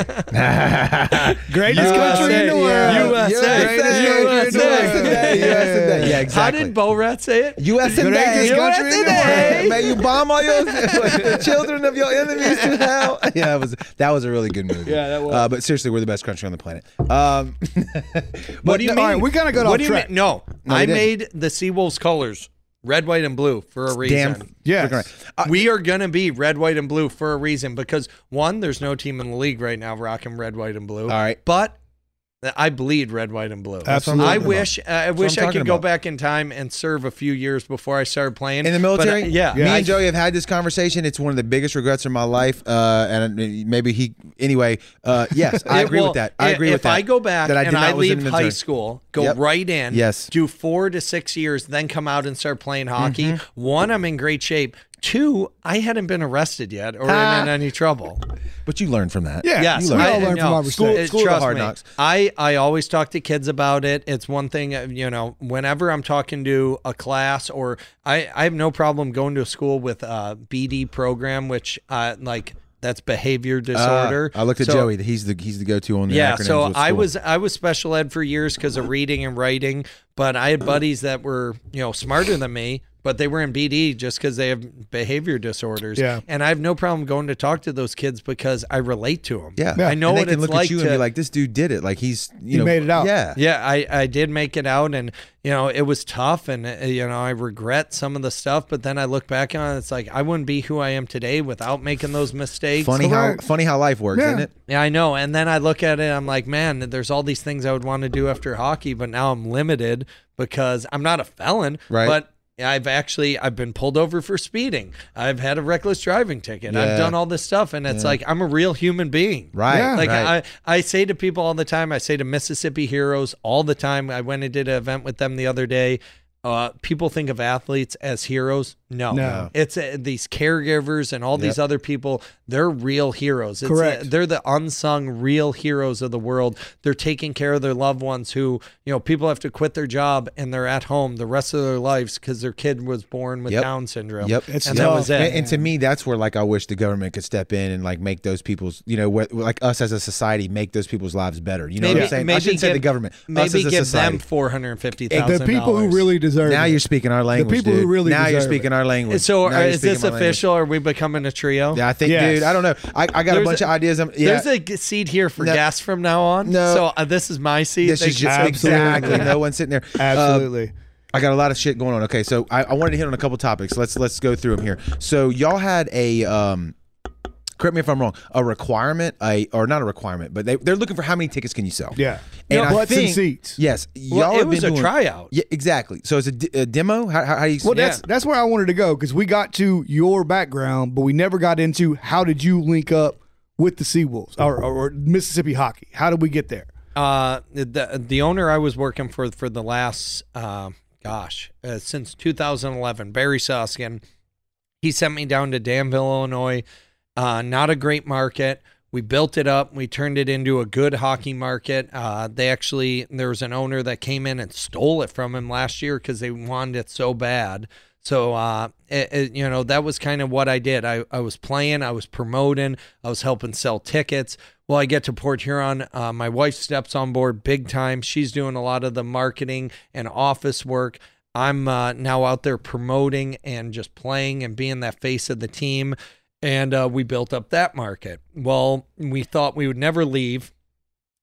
Greatest country in the yeah. world. USA. Greatest country USA. USA. Yeah, exactly. How did Borat say it? U.S. and Greatest Day. country in the world. May you bomb all your <laughs> the children of your enemies to hell. <laughs> Yeah, that was that was a really good movie. Yeah, that was. Uh, but seriously, we're the best country on the planet. Um, What do you all mean? right, we kinda got what off do you track. mean? No, No, I didn't. made the Seawolves colors red, white, and blue for a reason. damn. Yes. Uh, we are gonna be red, white, and blue for a reason because one, there's no team in the league right now rocking red, white, and blue. All right. but I bleed red, white, and blue. Absolutely. I wish I wish I could go about. back in time and serve a few years before I started playing in the But, uh, military. yeah, me Yeah. and Joey have had this conversation. It's one of the biggest regrets of my life. Uh, and maybe he. Anyway, uh, yes, <laughs> I agree well, with that. I agree if with that. If I go back that I and I leave high school, go Yep. right in, Yes. do four to six years, then come out and start playing hockey. Mm-hmm. One, I'm in great shape. Two, I hadn't been arrested yet or Ah. in any trouble. But you learned from that. Yeah. Yes, we all I- learn no, from our school- mistakes. Uh, school trust hard me. knocks. I, I always talk to kids about it. It's one thing, uh, you know, whenever I'm talking to a class or I, I have no problem going to a school with a BD program, which uh, like that's behavior Uh, disorder. I looked at So- Joey. He's the he's the go to on the yeah, so I was I was special ed for years because of reading and writing, but I had buddies that were you know smarter than me, but they were in BD just because they have behavior disorders. Yeah. And I have no problem going to talk to those kids because I relate to them. Yeah. I know and they what can it's look like at you to, and be like, this dude did it. Like he's, you He know, made it out. Yeah. yeah, I, I did make it out and, you know, it was tough and, uh, you know, I regret some of the stuff, but then I look back on it, it's like I wouldn't be who I am today without making those mistakes. Funny how funny how life works, Yeah. isn't it? Yeah, I know. And then I look at it, I'm like, man, there's all these things I would want to do after hockey, but now I'm limited because I'm not a felon. Right. But I've actually I've been pulled over for speeding. I've had a reckless driving ticket. Yeah. I've done all this stuff, and it's like I'm a real human being. Right. Yeah. Like right. I, I say to people all the time, I say to Mississippi Heroes all the time. I went and did an event with them the other day. Uh, people think of athletes as heroes. No, No. it's uh, these caregivers and all these other people. They're real heroes. It's, uh, Correct. they're the unsung real heroes of the world. They're taking care of their loved ones who, you know, people have to quit their job and they're at home the rest of their lives because their kid was born with Yep. Down syndrome. Yep. It's and that was it. And, and to me, that's where like I wish the government could step in and like make those people's, you know, what like us as a society make those people's lives better. You know what I'm saying? I shouldn't say the give- government. us Maybe as a give society. them four hundred fifty thousand. The people who really deserve Now it. you're speaking our language. The people who really now you're deserve speaking it. our language. So Now uh, is this official? Are we becoming a trio? Yeah, I think, Yes. dude. I don't know. I, I got a bunch a- of ideas. I'm, yeah. There's a seat here for No. guests from now on. No. So uh, this is my seat. This is just exactly no one's sitting there. Uh, <laughs> Absolutely. I got a lot of shit going on. Okay, so I, I wanted to hit on a couple topics. Let's let's go through them here. So y'all had a um, correct me if I'm wrong, a requirement, a or not a requirement, but they they're looking for how many tickets can you sell? yeah. And I Butts and seats. Yes, y'all it have was a doing- tryout. Yeah, exactly. So it's a, d- a demo. How, how, how do you? Well, Yeah. that's that's where I wanted to go because we got to your background, but we never got into how did you link up with the Seawolves or, or, or Mississippi hockey? How did we get there? Uh, the the owner I was working for for the last, uh, gosh, uh, since 2011, Barry Suskin. He sent me down to Danville, Illinois. Uh, not a great market. We built it up. We turned it into a good hockey market. Uh, they actually there was an owner that came in and stole it from him last year because they wanted it so bad. So uh, it, it- you know that was kind of what I did. I, I was playing, I was promoting, I was helping sell tickets. Well, I get to Port Huron. Uh, my wife steps on board big time. She's doing a lot of the marketing and office work. I'm uh, now out there promoting and just playing and being that face of the team. And uh, we built up that market. Well, we thought we would never leave.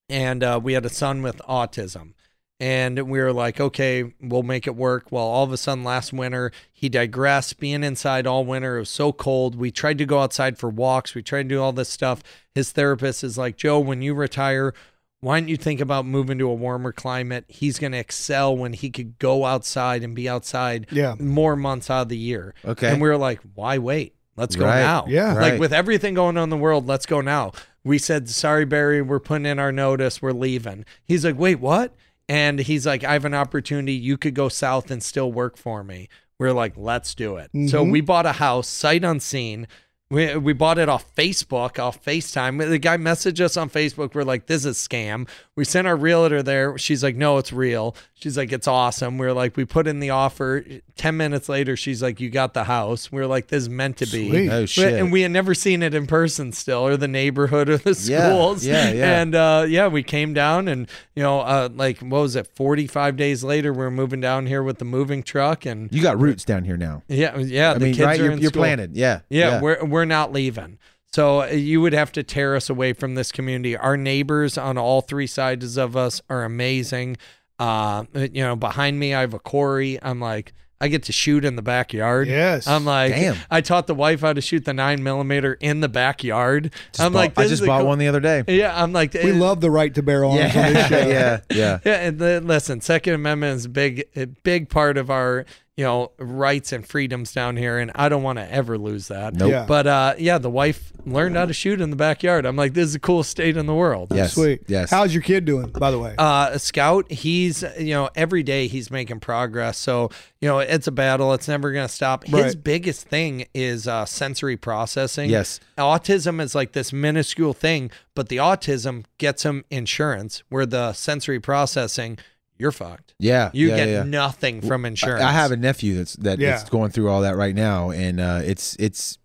And uh, we had a son with autism. And we were like, okay, we'll make it work. Well, all of a sudden, last winter, he digressed, being inside all winter. It was so cold. We tried to go outside for walks. We tried to do all this stuff. His therapist is like, Joe, when you retire, why don't you think about moving to a warmer climate? He's going to excel when he could go outside and be outside Yeah. more months out of the year. Okay. And we were like, why wait? Let's go Right. now. Yeah. Like Right. with everything going on in the world, let's go now. We said, sorry, Barry, we're putting in our notice. We're leaving. He's like, wait, what? And he's like, I have an opportunity. You could go south and still work for me. We're like, let's do it. So Mhm. we bought a house, sight unseen. We, we bought it off Facebook, off FaceTime. The guy messaged us on Facebook. We're like, this is scam. We sent our realtor there. She's like, no, it's real. She's like, it's awesome. We're like, we put in the offer. 10 minutes later, she's like, you got the house. We're like, this is meant to be. Sweet. Oh shit. And we had never seen it in person still, or the neighborhood, or the schools. yeah, yeah. And uh, yeah, we came down, and you know, uh, like what was it? Forty-five days later, we are moving down here with the moving truck, and you got roots down here now. yeah, yeah. I the mean, kids right? are You're, in you're school. planted. Yeah. Yeah, we're we're not leaving. So uh, you would have to tear us away from this community. Our neighbors on all three sides of us are amazing. Uh, you know, behind me I have a quarry. I'm like, I get to shoot in the backyard. Yes. I'm like, Damn. I taught the wife how to shoot the nine millimeter in the backyard. Just I'm bought- like, I just is bought cool- one the other day. Yeah, I'm like, we love the right to bear arms on this <laughs> show. yeah, yeah. yeah, and the, listen, Second Amendment is a big, a big part of our, you know, rights and freedoms down here, and I don't want to ever lose that. Nope. Yeah. But uh, yeah, the wife learned how to shoot in the backyard. I'm like, this is the coolest state in the world. Yes. Sweet. Yes. How's your kid doing, by the way? Uh, a scout, he's you know every day he's making progress. So you know it's a battle. It's never gonna stop. His biggest thing is uh, sensory processing. Yes. autism is like this minuscule thing, but the autism gets him insurance. Where the sensory processing, you're fucked. Yeah. You yeah, get yeah. nothing from insurance. I have a nephew that's that, Yeah. that's going through all that right now, and uh, it's it's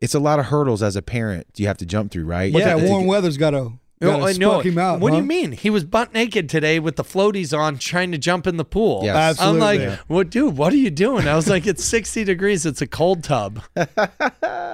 it's a lot of hurdles as a parent you have to jump through, right? but yeah, that warm get- weather's got to Gotta Oh, spark him out, what do you mean? He was butt naked today with the floaties on, trying to jump in the pool. Yes. Absolutely. I'm like, Yeah. "Well, dude, what are you doing?" I was like, "It's 60 degrees. It's a cold tub." <laughs>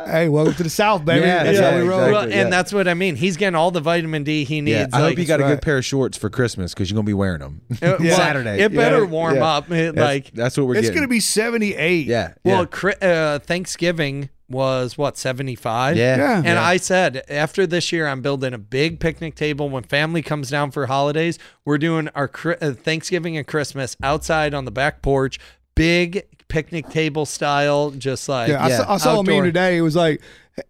Hey, welcome to the South, baby. Yeah, That's yeah, how we roll. exactly. Well, and yeah. that's what I mean. He's getting all the vitamin D he needs. Yeah, I hope you got a right. good pair of shorts for Christmas because you're gonna be wearing them <laughs> well, <laughs> Saturday. It better Yeah, warm yeah. up. It, That's, like, that's what we're It's getting. going to be 78. yeah. well, yeah. Chri- uh, Thanksgiving was what 75. yeah, Yeah. And yeah. I said, after this year, I'm building a big picnic table. When family comes down for holidays, we're doing our uh, Thanksgiving and Christmas outside on the back porch, big picnic table style, just like Yeah, I Yeah. saw, I saw a meme today. It was like,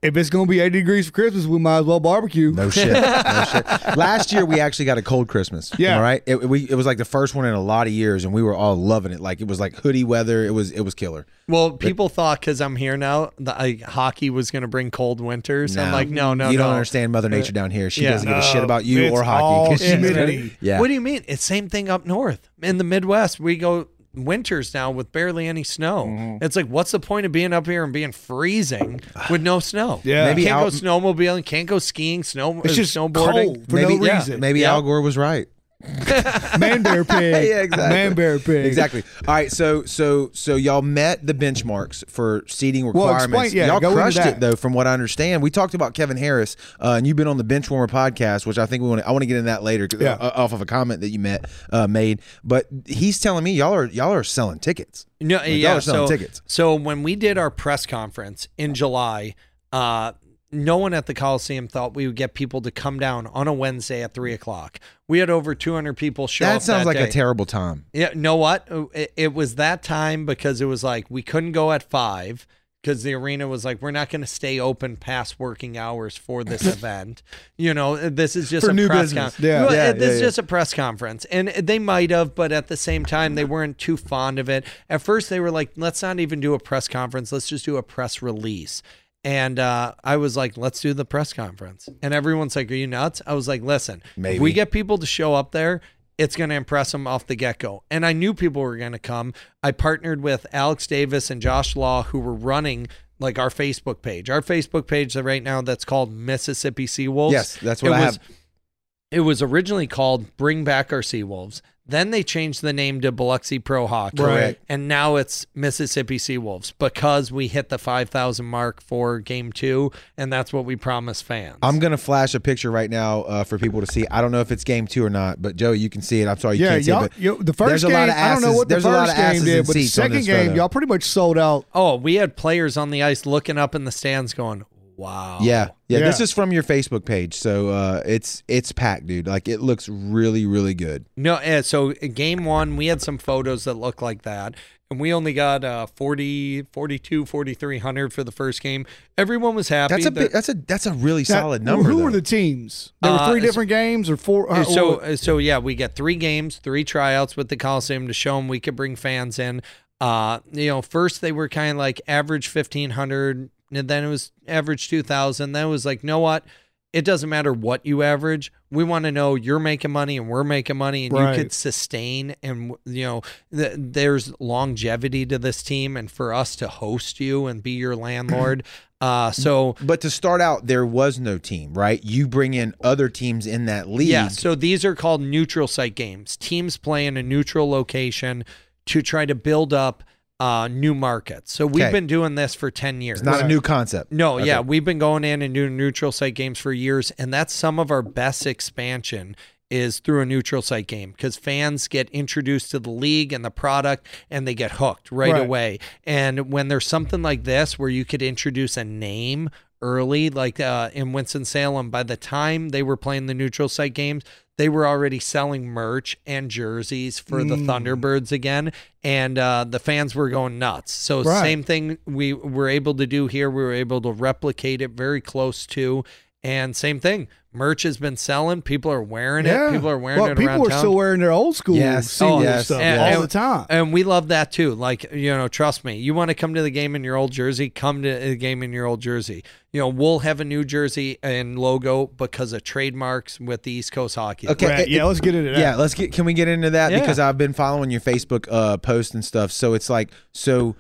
if it's going to be 80 degrees for Christmas, we might as well barbecue. No shit. No <laughs> shit. Last year we actually got a cold Christmas. Yeah. All right. It, we, it was like the first one in a lot of years, and we were all loving it. Like it was like hoodie weather. It was it was killer. Well, people thought because I'm here now, that I, hockey was going to bring cold winters. I'm like, no, no, you no. don't understand Mother Nature uh, down here. She yeah. doesn't give a shit about you it's or hockey. all 'cause she's- humidity. Yeah. What do you mean? It's same thing up north in the Midwest. We go winters now with barely any snow. Mm-hmm. It's like, what's the point of being up here and being freezing <sighs> with no snow? Yeah. Maybe can't out- go snowmobiling, can't go skiing, snow, It's uh, just snowboarding. cold for maybe no yeah, reason. maybe Yeah. Al Gore was right. Man bear <laughs> pig. Yeah, exactly. Man bear pig. Exactly. All right. So so so y'all met the benchmarks for seating Well, requirements. explain- yeah, y'all go into crushed that. it though, from what I understand. We talked about Kevin Harris, uh, and you've been on the Benchwarmer podcast, which I think we want. to I want to get in that later 'cause- Yeah. uh, off of a comment that you met uh, made. But he's telling me y'all are y'all are selling tickets. No, y'all yeah. are selling so, tickets. so when we did our press conference in July, uh, no one at the Coliseum thought we would get people to come down on a Wednesday at three o'clock. We had over 200 people show up. That sounds that like a terrible time. Yeah, know what? Uh, it, it was that time because it was like we couldn't go at five because the arena was like, we're not going to stay open past working hours for this <laughs> event. You know, uh, this is just For a new press business. con- Yeah. Well, Yeah, uh, this yeah, is yeah. just a press conference, and they might have, but at the same time, they weren't too fond of it. At first, they were like, let's not even do a press conference. Let's just do a press release. And uh, I was like, let's do the press conference. And everyone's like, are you nuts? I was like, listen, if Maybe. we get people to show up there, it's going to impress them off the get go. And I knew people were going to come. I partnered with Alex Davis and Josh Law, who were running like our Facebook page. Our Facebook page that right now that's called Mississippi Seawolves. Yes, that's what it I was, have. It was originally called Bring Back Our Seawolves. Then they changed the name to Biloxi Pro Hockey. Correct. And now it's Mississippi Seawolves because we hit the 5,000 mark for game two. And that's what we promised fans. I'm gonna flash a picture right now uh, for people to see. I don't know if it's game two or not, but Joe, you can see it. I'm sorry you Yeah, can't see it. y'all, But the first there's a game, lot of I don't know what the there's a lot first of game did, but the second game, photo. y'all pretty much sold out. Oh, we had players on the ice looking up in the stands going, wow. Yeah, yeah, Yeah. This is from your Facebook page, so uh, it's it's packed, dude. Like it looks really, really good. No, so uh, game one, we had some photos that look like that. And we only got uh, 40, 42, 4,300 for the first game. Everyone was happy. That's a that- big, that's a that's a really Now, solid number. Who though. were the teams? There were Uh, three so- different games or four. uh, so or- uh, so yeah, we got three games, three tryouts with the Coliseum to show them we could bring fans in. Uh, you know, first they were kind of like average fifteen hundred, and then it was average two thousand. Then it was like, you know what? It doesn't matter what you average. We want to know you're making money and we're making money, and Right. you could sustain. And you know, th- there's longevity to this team, and for us to host you and be your landlord. <clears throat> Uh, so But to start out, there was no team, right? You bring in other teams in that league. Yeah, so these are called neutral site games. Teams play in a neutral location to try to build up uh, new markets. So we've Okay. been doing this for 10 years. It's not a new concept. No, Okay. yeah, we've been going in and doing neutral site games for years, and that's some of our best expansion is through a neutral site game because fans get introduced to the league and the product and they get hooked right, Right. away. And when there's something like this where you could introduce a name early, like uh, in Winston Salem, by the time they were playing the neutral site games, they were already selling merch and jerseys for the Thunderbirds again, and uh, the fans were going nuts. So Right. same thing we were able to do here. We were able to replicate it very close to, and same thing. Merch has been selling. People are wearing yeah, it. People are wearing well, it people around are town. still wearing their old school Yes. Seawolf Oh, yes, stuff and- all and- the time. And we love that too. Like, you know, trust me, you want to come to the game in your old jersey, come to the game in your old jersey. You know, we'll have a new jersey and logo because of trademarks with the East Coast Hockey. Okay, Right, it- yeah, let's get into that. Yeah, let's get. Can we get into that Yeah. because I've been following your Facebook uh, post and stuff. So it's like, so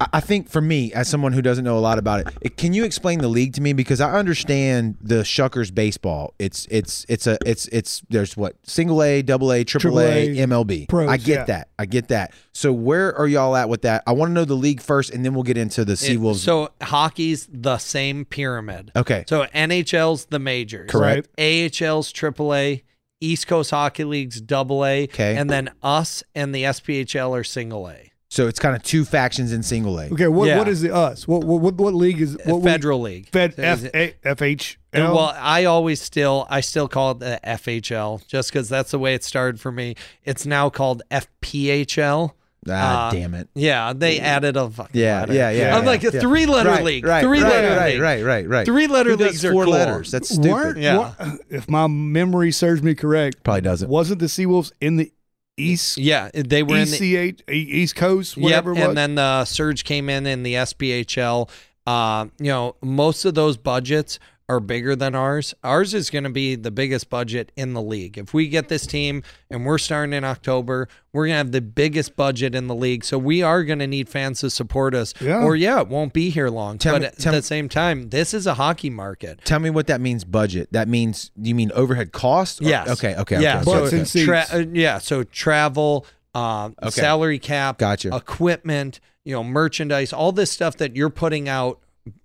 I- I think for me, as someone who doesn't know a lot about it, it, can you explain the league to me? Because I understand the Shuckers baseball. It's it's it's a it's it's there's what single A, double A, triple A, MLB. pros, I get yeah. that. I get that. So where are y'all at with that? I want to know the league first, and then we'll get into the Seawolves. So hockey's the same pyramid. okay, So NHL's the majors. Correct. AHL's triple A. East Coast Hockey League's Double A, Okay. and then us and the SPHL are Single A. so it's kind of two factions in single A. Okay, what Yeah. what is the us? What what what, what league is what we- Federal League. Fed So F it- A F H well, I always still I still call it the FHL just because that's the way it started for me. It's now called FPHL. Ah, Uh, damn it. Yeah, they added a fucking Yeah, letter. yeah, yeah. I'm yeah, like a yeah. three letter Right, league. Right, three right, letter right, league. right, right, right. Three letter Who does leagues are four cool. letters. That's stupid. Weren't- Yeah. what- if my memory serves me correct, Probably doesn't. wasn't the Seawolves in the East Yeah, they were in the East Coast, Yep, whatever was? and then the surge came in in the SPHL. Uh, you know, most of those budgets are bigger than ours. Ours is going to be the biggest budget in the league. If we get this team and we're starting in October, we're going to have the biggest budget in the league. So we are going to need fans to support us. Yeah. Or yeah, it won't be here long. Tell but me- at the me- same time, this is a hockey market. Tell me what that means. Budget. That means you mean overhead costs? Or- Yes. Okay. Okay. Yeah. Okay. So, and tra- uh, yeah. So travel, uh, Okay. salary cap, Gotcha. equipment, you know, merchandise, all this stuff that you're putting out,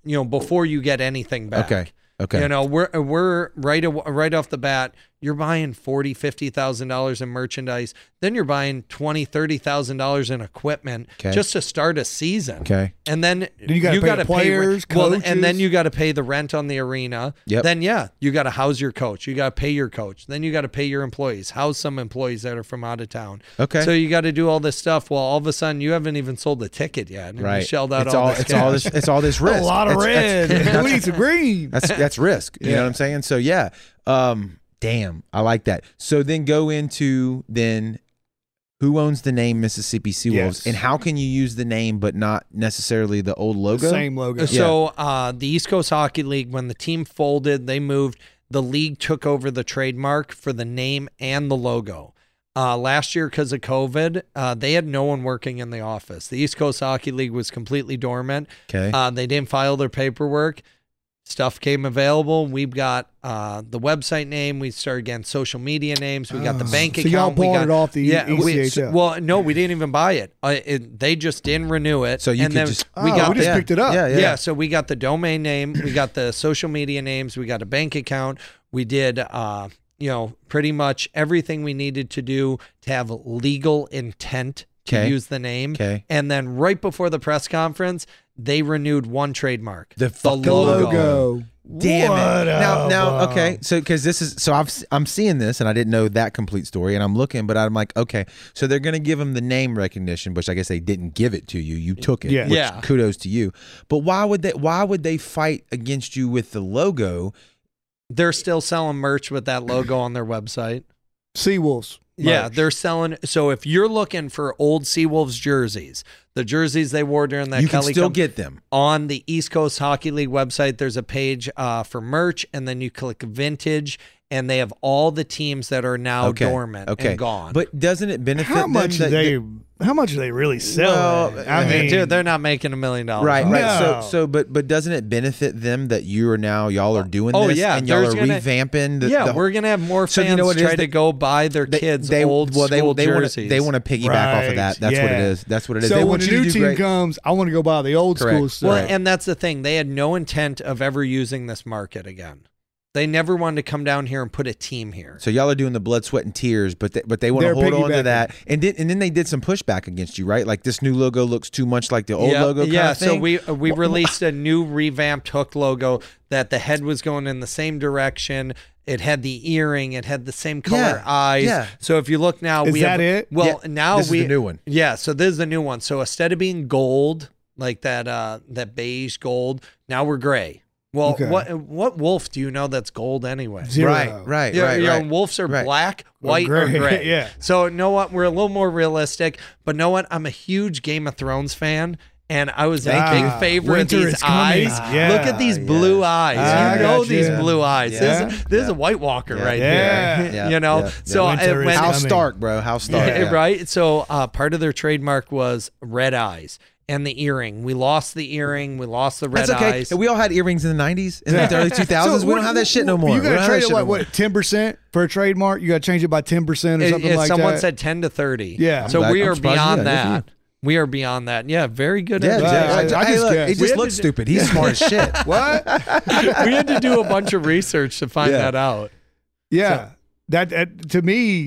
you know, before you get anything back. Okay. Okay. You know, we're we're right right off the bat, you're buying forty, fifty thousand dollars in merchandise. Then you're buying twenty, thirty thousand dollars in equipment Okay. just to start a season. Okay. And then, you gotta pay gotta the players, pay, well, and then you got to pay the rent on the arena. Yep. Then yeah, you got to house your coach. You got to pay your coach. Then you got to pay your employees. House some employees that are from out of town. Okay. So you got to do all this stuff. Well, all of a sudden you haven't even sold the ticket yet, and right. you shelled out it's all, all. this it's cash. all this. It's all this risk. <laughs> a lot of It's- red. That's, <laughs> we need some green. that's that's risk. You know what I'm saying? So yeah. Um. Damn. I like that. So then go into then. Who owns the name Mississippi Seawolves, Yes. and how can you use the name but not necessarily the old logo? Same logo. So uh, the East Coast Hockey League, when the team folded, they moved. The league took over the trademark for the name and the logo. Uh, last year, because of COVID, uh, they had no one working in the office. The East Coast Hockey League was completely dormant. Okay. Uh, they didn't file their paperwork. Stuff came available. We've got uh, the website name. We started getting social media names. We got the Oh. bank So account. y'all we bought got, it off the yeah. we- ECHL. well, no, we didn't even buy it. Uh, it they just didn't renew it. So you and could then just- we Oh, got we just yeah. picked it up. Yeah. yeah. Yeah. so we got the domain name, we got the social media names, we got a bank account, we did uh, you know, pretty much everything we needed to do to have legal intent to Okay. use the name. Okay. And then right before the press conference, they renewed one trademark. The fucking The logo. Damn What it! Now, now, okay. So, because this is so, I've I'm seeing this, and I didn't know that complete story, and I'm looking, but I'm like, okay, so they're gonna give them the name recognition, which I guess they didn't give it to you. You took it. Yeah. Which, Yeah. Kudos to you. But why would they? Why would they fight against you with the logo? They're still selling merch with that logo on their website. Seawolves. Yeah, they're selling. So if you're looking for old Seawolves jerseys, the jerseys they wore during that you can Kelly still Cup- get them. on the East Coast Hockey League website, there's a page uh, for merch, and then you click vintage, and they have all the teams that are now Okay. dormant Okay. and gone. But doesn't it benefit how much them do that- they? How much do they really sell? Well. I uh, mean, dude, they're not making a million dollars. Right, right. No. So, so, but, but doesn't it benefit them that you are now y'all are doing Oh, this yeah, and y'all are gonna- revamping the, yeah, the we're gonna have more fans So fans you know what it is? try They- to go buy their they, kids' they, old well, they, school they want jerseys. to they want to piggyback off of that. Right, That's what it is. That's what it is. So they when want the you to new team great. comes, I want to go buy the old Correct. school stuff. Well, and that's the thing. They had no intent of ever using this market again. They never wanted to come down here and put a team here. So y'all are doing the blood, sweat, and tears, but they, but they want to They're hold on to that, and then and then they did some pushback against you, right? Like this new logo looks too much like the old yeah, logo. Kind yeah. of So we uh, we released a new revamped hook logo that the head was going in the same direction. It had the earring. It had the same color Yeah, eyes. yeah. So if you look now, Is we that have, it? Well, Yeah, now this is we the new one. Yeah. So this is the new one. So instead of being gold like that, uh, that beige gold, now we're gray. Well, Okay. what what wolf do you know that's gold anyway? Zero. right, right, Yeah, right, you know, right. wolves are Right. black, white, or gray. gray. <laughs> Yeah. So know what? We're a little more realistic, but know what? I'm a huge Game of Thrones fan. And I was a big favorite Winter of these eyes. Yeah. Look at these Yeah. blue eyes. I you know got these you. blue eyes. Yeah. This, is, this is a White Walker Yeah. right Yeah. here. Yeah. <laughs> You know. Yeah. So Winter uh, when, How. Stark, bro? How Stark? yeah, <laughs> yeah. right. So uh, part of their trademark was red eyes, and the earring. We lost the earring. We lost the red That's okay. eyes. We all had earrings in the '90s and the early 2000s. <laughs> So we don't have that shit no more. You We don't got to trade it shit no like more. what ten percent for a trademark? You got to change it by ten percent or It- something it- like someone that. Someone said 10 to 30. Yeah. So I'm we are I'm surprised beyond did that. Good for that. We are beyond that. Yeah, very good. Yeah, at Yeah, Jay, I- I hey, just look, he just looks stupid. He's smart as <laughs> shit. what? we had to do a bunch of research to find Yeah. that out. Yeah, that, that to me.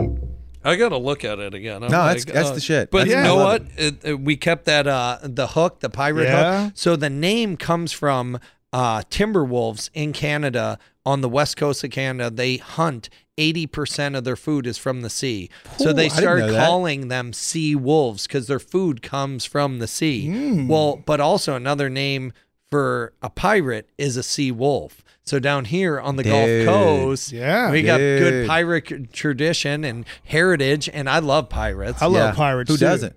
I gotta look at it again. I'm No, like, that's- that's uh, the shit. But That's- you know what? It, it- we kept that uh the hook, the pirate Yeah. hook. So the name comes from uh Timberwolves in Canada on the west coast of Canada. They hunt. 80% of their food is from the sea. so they I didn't started that. calling them sea wolves because their food comes from the sea. Hmm. Well, but also another name for a pirate is a sea wolf. So down here on the Dude. Gulf Coast, Yeah. we got good pirate tradition and heritage, and I love pirates. I love Yeah. pirates. Who too. doesn't?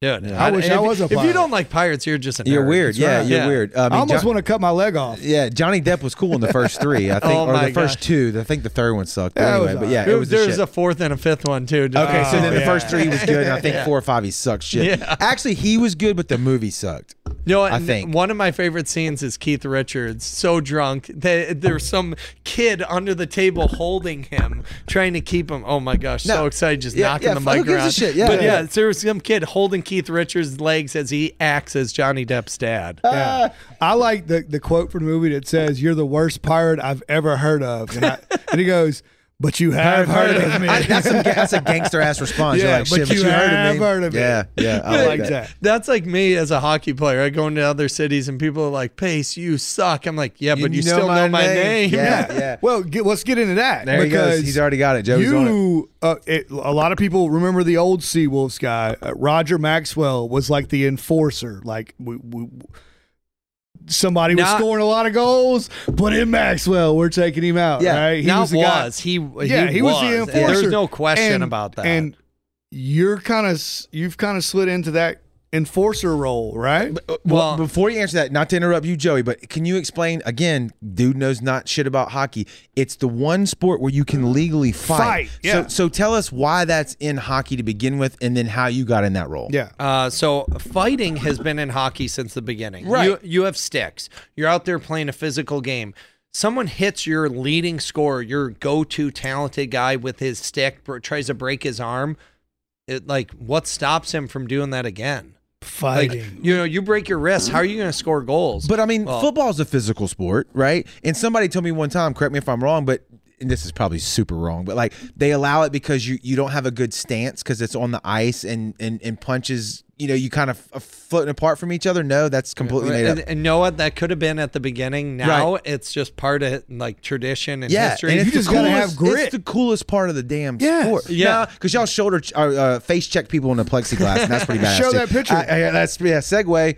Dude, I wish I was a pirate. If you pirate. don't like pirates, you're just a nerd. You're weird. Yeah, right. you're Yeah. weird. I, um, mean, I almost John- want to cut my leg off. Yeah, Johnny Depp was cool in the first three, I <laughs> think, Oh or my the first gosh. two. I think the third one sucked. But Yeah, it anyway, but yeah, alright. it was the There's shit. a fourth and a fifth one too. just- Okay, so Oh, then the yeah. first three was good, and I think <laughs> four or five he sucked shit. Yeah. Actually, he was good, but the movie sucked. You know, I think. one of my favorite scenes is Keith Richards so drunk that there's some kid under the table holding him, trying to keep him. Oh my gosh, so excited, just Yeah, knocking yeah, the fuck, mic who gives a around. shit? Yeah, but yeah. yeah, there was some kid holding Keith Richards' legs as he acts as Johnny Depp's dad. Ah. Yeah. I like the, the quote from the movie that says, You're the worst pirate I've ever heard of. And, I, and he goes, But you have heard of me. I- that's, some, that's a gangster ass response. You're Yeah, like, but shit, but you you heard have of me. heard of me. Yeah, yeah, I I <laughs> like, like that. that. That's like me as a hockey player. I go into other cities and people are like, "Pace, you suck." I'm like, "Yeah, but you, still know my name." Yeah, <laughs> yeah. Well, get, let's get into that. There he because goes. He's already got it. Joey's on it. you, uh, it, a lot of people remember the old Seawolves guy. Uh, Roger Maxwell was like the enforcer. Like we, we, somebody was Not- scoring a lot of goals, but in Maxwell, we're taking him out. Yeah. right? He Now was the guy. he? yeah, he, was, the enforcer. There's no question And- about that. And you're kind of you've kind of slid into that enforcer role, right? Well, Well- before you answer that, not to interrupt you, Joey, but can you explain again? Dude knows not shit about hockey. It's the one sport where you can legally fight. Fight, yeah. So, so tell us why that's in hockey to begin with, and then how you got in that role. Yeah. Uh, so fighting has been in hockey since the beginning. Right. You, you have sticks. You're out there playing a physical game. Someone hits your leading scorer, your go-to talented guy with his stick, tries to break his arm. It like what stops him from doing that again? Like Fighting. you know, you break your wrist. How are you going to score goals? But I mean, Well- football's a physical sport, right? And somebody told me one time, correct me if I'm wrong, but and this is probably super wrong, but like they allow it because you you don't have a good stance because it's on the ice and and and punches, you know, you kind of are floating apart from each other. No, that's completely made up. and, and know what? That could have been at the beginning. Now Right. it's just part of like tradition and Yeah, history. and it's You just the gotta have grit. It's the coolest part of the damn Yes. sport. Yeah. because y'all shoulder ch- uh, uh, face check people in the plexiglass, and that's pretty bad. <laughs> Show too. that picture. I- I- that's yeah. Segue.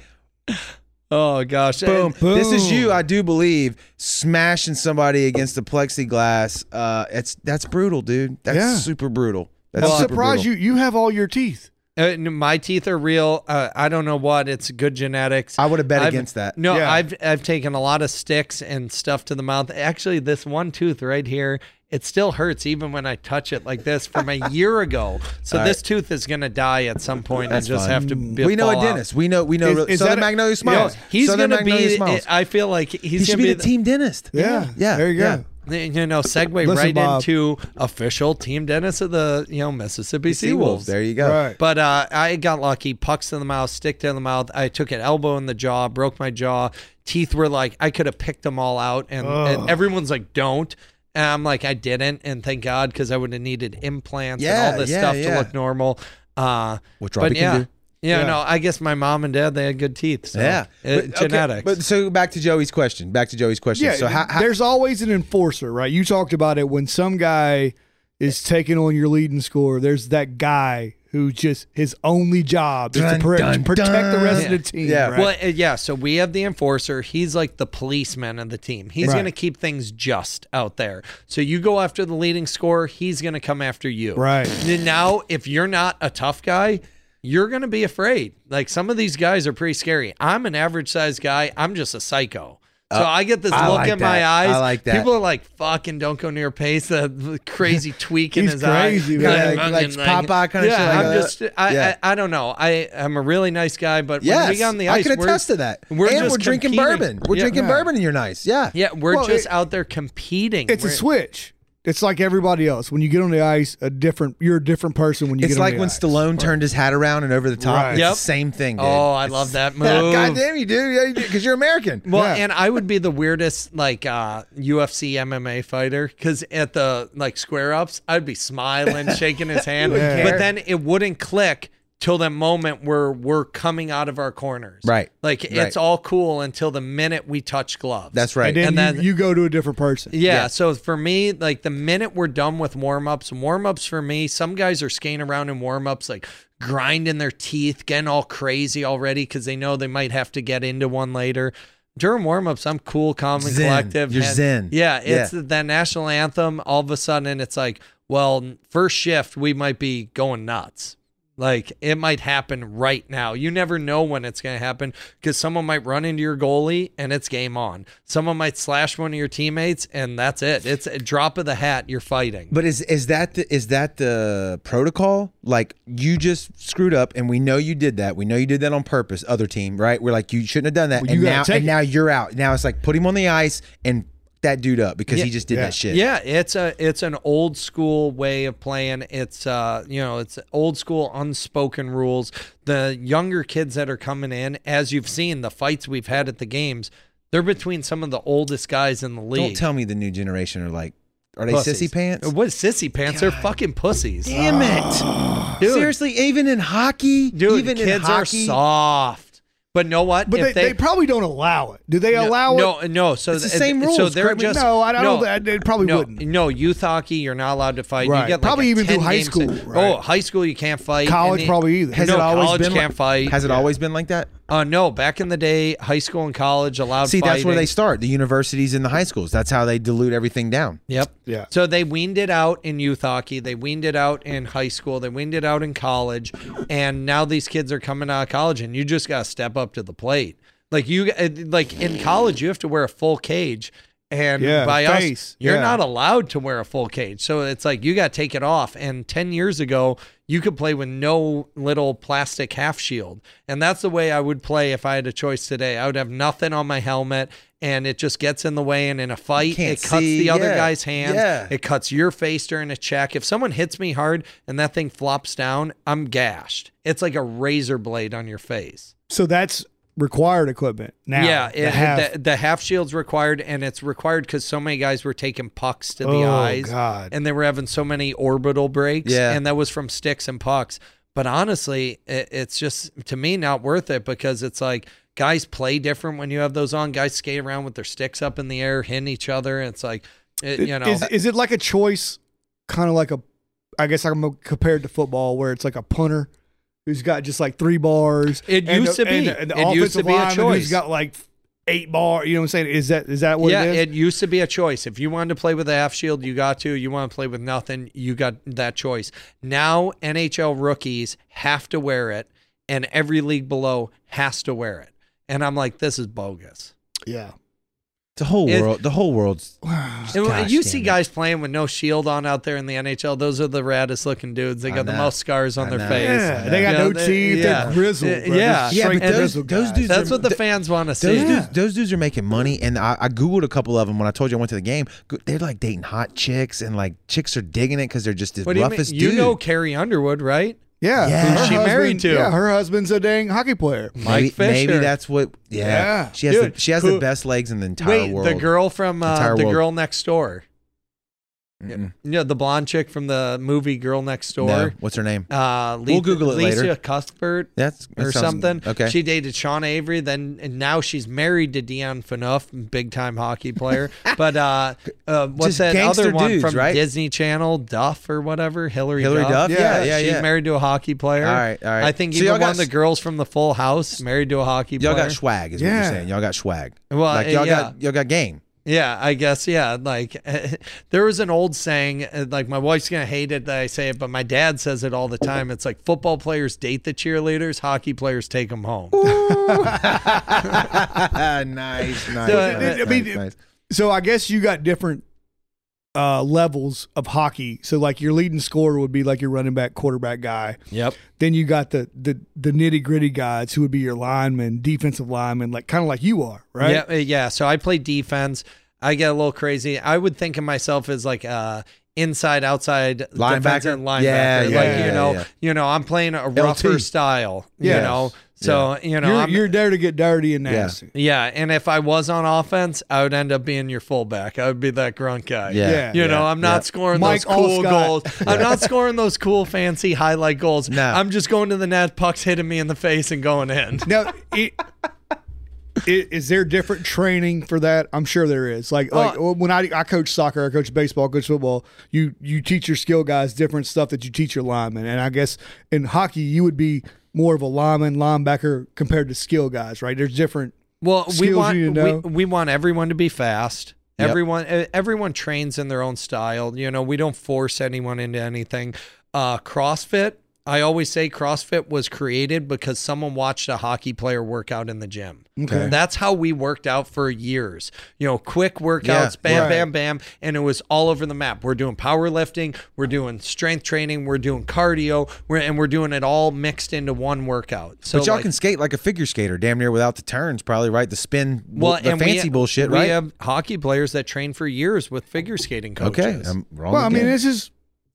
oh gosh, Boom. And- This is you, I do believe, smashing somebody against the plexiglass. Uh, it's that's brutal, dude. That's Yeah. super brutal. That's I'm super surprised brutal. you you have all your teeth. Uh, my teeth are real. Uh, I don't know what. It's good genetics. I would have bet I've- against that. No, Yeah. I've I've taken a lot of sticks and stuff to the mouth. Actually, this one tooth right here, it still hurts even when I touch it like this from a year ago. <laughs> So All this tooth is gonna die at some point That's and just fine. have to. Be, we know a fall out. dentist. We know we know Is- real- is Southern that a- Magnolia No, Smiles. he's Southern gonna Magnolia be. Smiles. I feel like he's he should gonna be be the team dentist. Yeah. yeah. There you yeah. Go. You know, segue Listen, right Bob. into official team dentist of the you know Mississippi Seawolves. Seawolves. There you go. Right. But uh, I got lucky. Pucks in the mouth, stick in the mouth. I took an elbow in the jaw, broke my jaw. Teeth were like I could have picked them all out, and, and everyone's like, "Don't." And I'm like, I didn't, and thank God because I would have needed implants Yeah, and all this yeah, stuff yeah. to look normal. Uh, Which but Robbie yeah, can do. Yeah, Yeah. no, I guess my mom and dad they had good teeth. So Yeah, it- But- okay, genetics. But so back to Joey's question. Back to Joey's question. Yeah, so how, how there's always an enforcer, right? You talked about it when some guy is taking on your leading score. There's that guy who just his only job is Dun, to pro- dun, protect the rest of the team. Yeah. right? Well, uh, yeah. So we have the enforcer. He's like the policeman of the team. He's Right. going to keep things just out there. So you go after the leading scorer. He's going to come after you. Right. And now, if you're not a tough guy, you're going to be afraid. Like some of these guys are pretty scary. I'm an average sized guy. I'm just a psycho. So uh, I get this I look like in my eyes. I like that. People are like, "Fucking don't go near Pace." The crazy <laughs> tweak in his crazy, eye. man. Like- like Fucking Popeye kinda yeah, shit I'm that. just. I, Yeah. I, I don't know. I I'm a really nice guy, but when Yes, we get on the I ice, can we're- attest to that. We're and just we're drinking competing. bourbon. We're Yeah. drinking Yeah. bourbon, and you're nice. Yeah. Yeah, we're Well, just it- out there competing. It's a We're- switch. It's like everybody else. When you get on the ice, a different you're a different person when you It's get on ice. It's like the when ice. Stallone turned his hat around and over the top. Right. It's Yep. the same thing, dude. Oh, I love that <laughs> move. God damn you, dude. Yeah, because you're American. Well, Yeah. and I would be the weirdest like uh, UFC MMA fighter because at the like square ups, I'd be smiling, shaking his hand, <laughs> wouldn't but then it wouldn't click till that moment where we're coming out of our corners. Right. Like Right. it's all cool until the minute we touch gloves. That's right. and then, and you, you go to a different person. Yeah, Yeah. So for me, like the minute we're done with warm ups, warm ups for me, some guys are skating around in warm ups, like grinding their teeth, getting all crazy already because they know they might have to get into one later. During warm ups, I'm cool, calm, and Zen. collective. You're and- zen. Yeah, it's Yeah. that national anthem. All of a sudden, it's like, well, first shift, we might be going nuts. Like it might happen right now. You never know when it's going to happen because someone might run into your goalie and it's game on. Someone might slash one of your teammates and that's it. It's a drop of the hat. You're fighting. But is is that the, is that the protocol? Like you just screwed up, and we know you did that. We know you did that on purpose. Other team, right? We're like you shouldn't have done that, Well, and you now take and it. now you're out. Now it's like put him on the ice and that dude up because Yeah. he just did Yeah. that shit. Yeah, it's a it's an old school way of playing. It's uh you know it's old school unspoken rules. The younger kids that are coming in, as you've seen the fights we've had at the games, they're between some of the oldest guys in the league. Don't tell me the new generation are like, are they Pussies. sissy pants? What sissy pants? They're fucking pussies. Damn it! Dude. Seriously, even in hockey, Dude, even in kids are soft. But know what? But they, If they, probably don't allow it. Do they no, allow no, it? no. No. So It's the th- same So rules, they're correct me? just no, I, I don't. no, They probably no, wouldn't. no, youth hockey, you're not allowed to fight. Right. You get like Probably a even through high school, oh, right. Oh, high school you can't fight. College And probably either. has no, it always college been can't like, fight. Has it always been like that? Uh, no, back in the day, high school and college allowed. See, that's where they start. The universities and the high schools. That's how they dilute everything down. Yep. Yeah. So they weaned it out in youth hockey. They weaned it out in high school. They weaned it out in college. And now these kids are coming out of college, and you just got to step up to the plate. Like you, uh, like in college, you have to wear a full cage. And Yeah, by the us, you're Yeah. not allowed to wear a full cage. So it's like you got to take it off. And 10 years ago, you could play with no little plastic half shield. And that's the way I would play if I had a choice today. I would have nothing on my helmet and it just gets in the way. And in a fight, it cuts see, the other yeah, guy's hands. yeah. It cuts your face during a check. If someone hits me hard and that thing flops down, I'm gashed. It's like a razor blade on your face. So that's required equipment now. yeah, to it, have- the, the half shield's required, and it's required because so many guys were taking pucks to the Oh, eyes, God. and they were having so many orbital breaks, Yeah. and that was from sticks and pucks. But honestly, it, it's just to me not worth it because it's like guys play different when you have those on. Guys skate around with their sticks up in the air, hitting each other. It's like, it, you know, is, is it like a choice, kind of like a, I guess I'm compared to football, where it's like a punter who's got just like three bars. It and used the- to be. and the, It used to be a choice. Who's got like eight bar? You know what I'm saying? Is that is that what yeah, it is? it used to be a choice. If you wanted to play with a half shield, you got to. You want to play with nothing, you got that choice. Now NHL rookies have to wear it, and every league below has to wear it. And I'm like, this is bogus. yeah. The whole It- world. The whole world's. <sighs> And Gosh you see it. guys playing with no shield on out there in the NHL. Those are the raddest looking dudes. They got the most scars on I their know. face. Yeah, they got Yeah, no they- teeth. yeah. They're grizzled. Yeah, bro. yeah. Yeah, but those- those dudes That's are- what the fans want to Those see. dudes, those dudes are making money, and I, I googled a couple of them when I told you I went to the game. They're like dating hot chicks, and like chicks are digging it because they're just the What do you mean? roughest You know Carrie Underwood, right? Yeah. Yeah. Her Who's she husband- married to? Yeah, her husband's a dang hockey player. Mike maybe, maybe Fisher. that's what. Yeah, Yeah. she has. Dude, the, she has who- the best legs in the entire Wait, world. the girl from uh, Entire the world. girl next door. Mm-mm. You know, the blonde chick from the movie Girl Next No, Door. what's her name? Uh, We'll Google it Lisa later. Cuthbert That's that or sounds- something. Okay. She dated Sean Avery, then and now she's married to Dion Phaneuf, big time hockey player. <laughs> but uh, uh, what's Just that gangster other one dudes, from right? Disney Channel, Duff or whatever? Hilary, Hilary Duff. Yeah, Yeah, yeah, she's yeah. married to a hockey player. All right, all right. I think So even y'all one got of the girls from the Full House married to a hockey player. Y'all player. got swag, is what you're saying. Y'all got swag. Well, like uh, y'all yeah. got y'all got game. Yeah, I guess. Yeah, like <laughs> there was an old saying. uh, Like my wife's gonna hate it that I say it, but my dad says it all the time. It's like football players date the cheerleaders, hockey players take them home. <laughs> nice, nice, So, nice, I mean, nice, nice. So I guess you got different uh, levels of hockey. So like your leading scorer would be like your running back, quarterback guy. Yep. Then you got the the, the nitty gritty guys who would be your linemen, defensive linemen, like kind of like you are, right? Yeah, yeah. So I play defense. I get a little crazy. I would think of myself as like uh inside outside Linebacker? defensive linebacker. Yeah, like yeah, you know, yeah. you know, I'm playing a rougher LT. style. Yes. You know. So, you know, you're, I'm, you're there to get dirty and Yeah. nasty. yeah, and if I was on offense, I would end up being your fullback. I would be that grunt guy. Yeah, Yeah. You know, yeah, I'm not yeah. scoring Mike those cool Alstott. goals. I'm not scoring those cool, fancy highlight goals. No. I'm just going to the net, pucks hitting me in the face and going in. Now, <laughs> it, i- is there different training for that? I'm sure there is. Like, like Uh, when I, I coach soccer, I coach baseball, coach football. You you teach your skill guys different stuff that you teach your linemen, and I guess in hockey you would be more of a lineman linebacker compared to skill guys, right? There's different. Well, we want we, we want everyone to be fast. Yep. Everyone everyone trains in their own style. You know, we don't force anyone into anything. Uh, CrossFit, I always say CrossFit was created because someone watched a hockey player work out in the gym. Okay. That's how we worked out for years. You know, quick workouts, Yeah, bam, right. bam, bam, and it was all over the map. We're doing powerlifting, we're doing strength training, we're doing cardio, we're, and we're doing it all mixed into one workout. So But y'all like- can skate like a figure skater, damn near without the turns, probably right. The spin, well, the and fancy we, bullshit, we right? We have hockey players that train for years with figure skating coaches. okay, I'm wrong. Well, I mean, this is.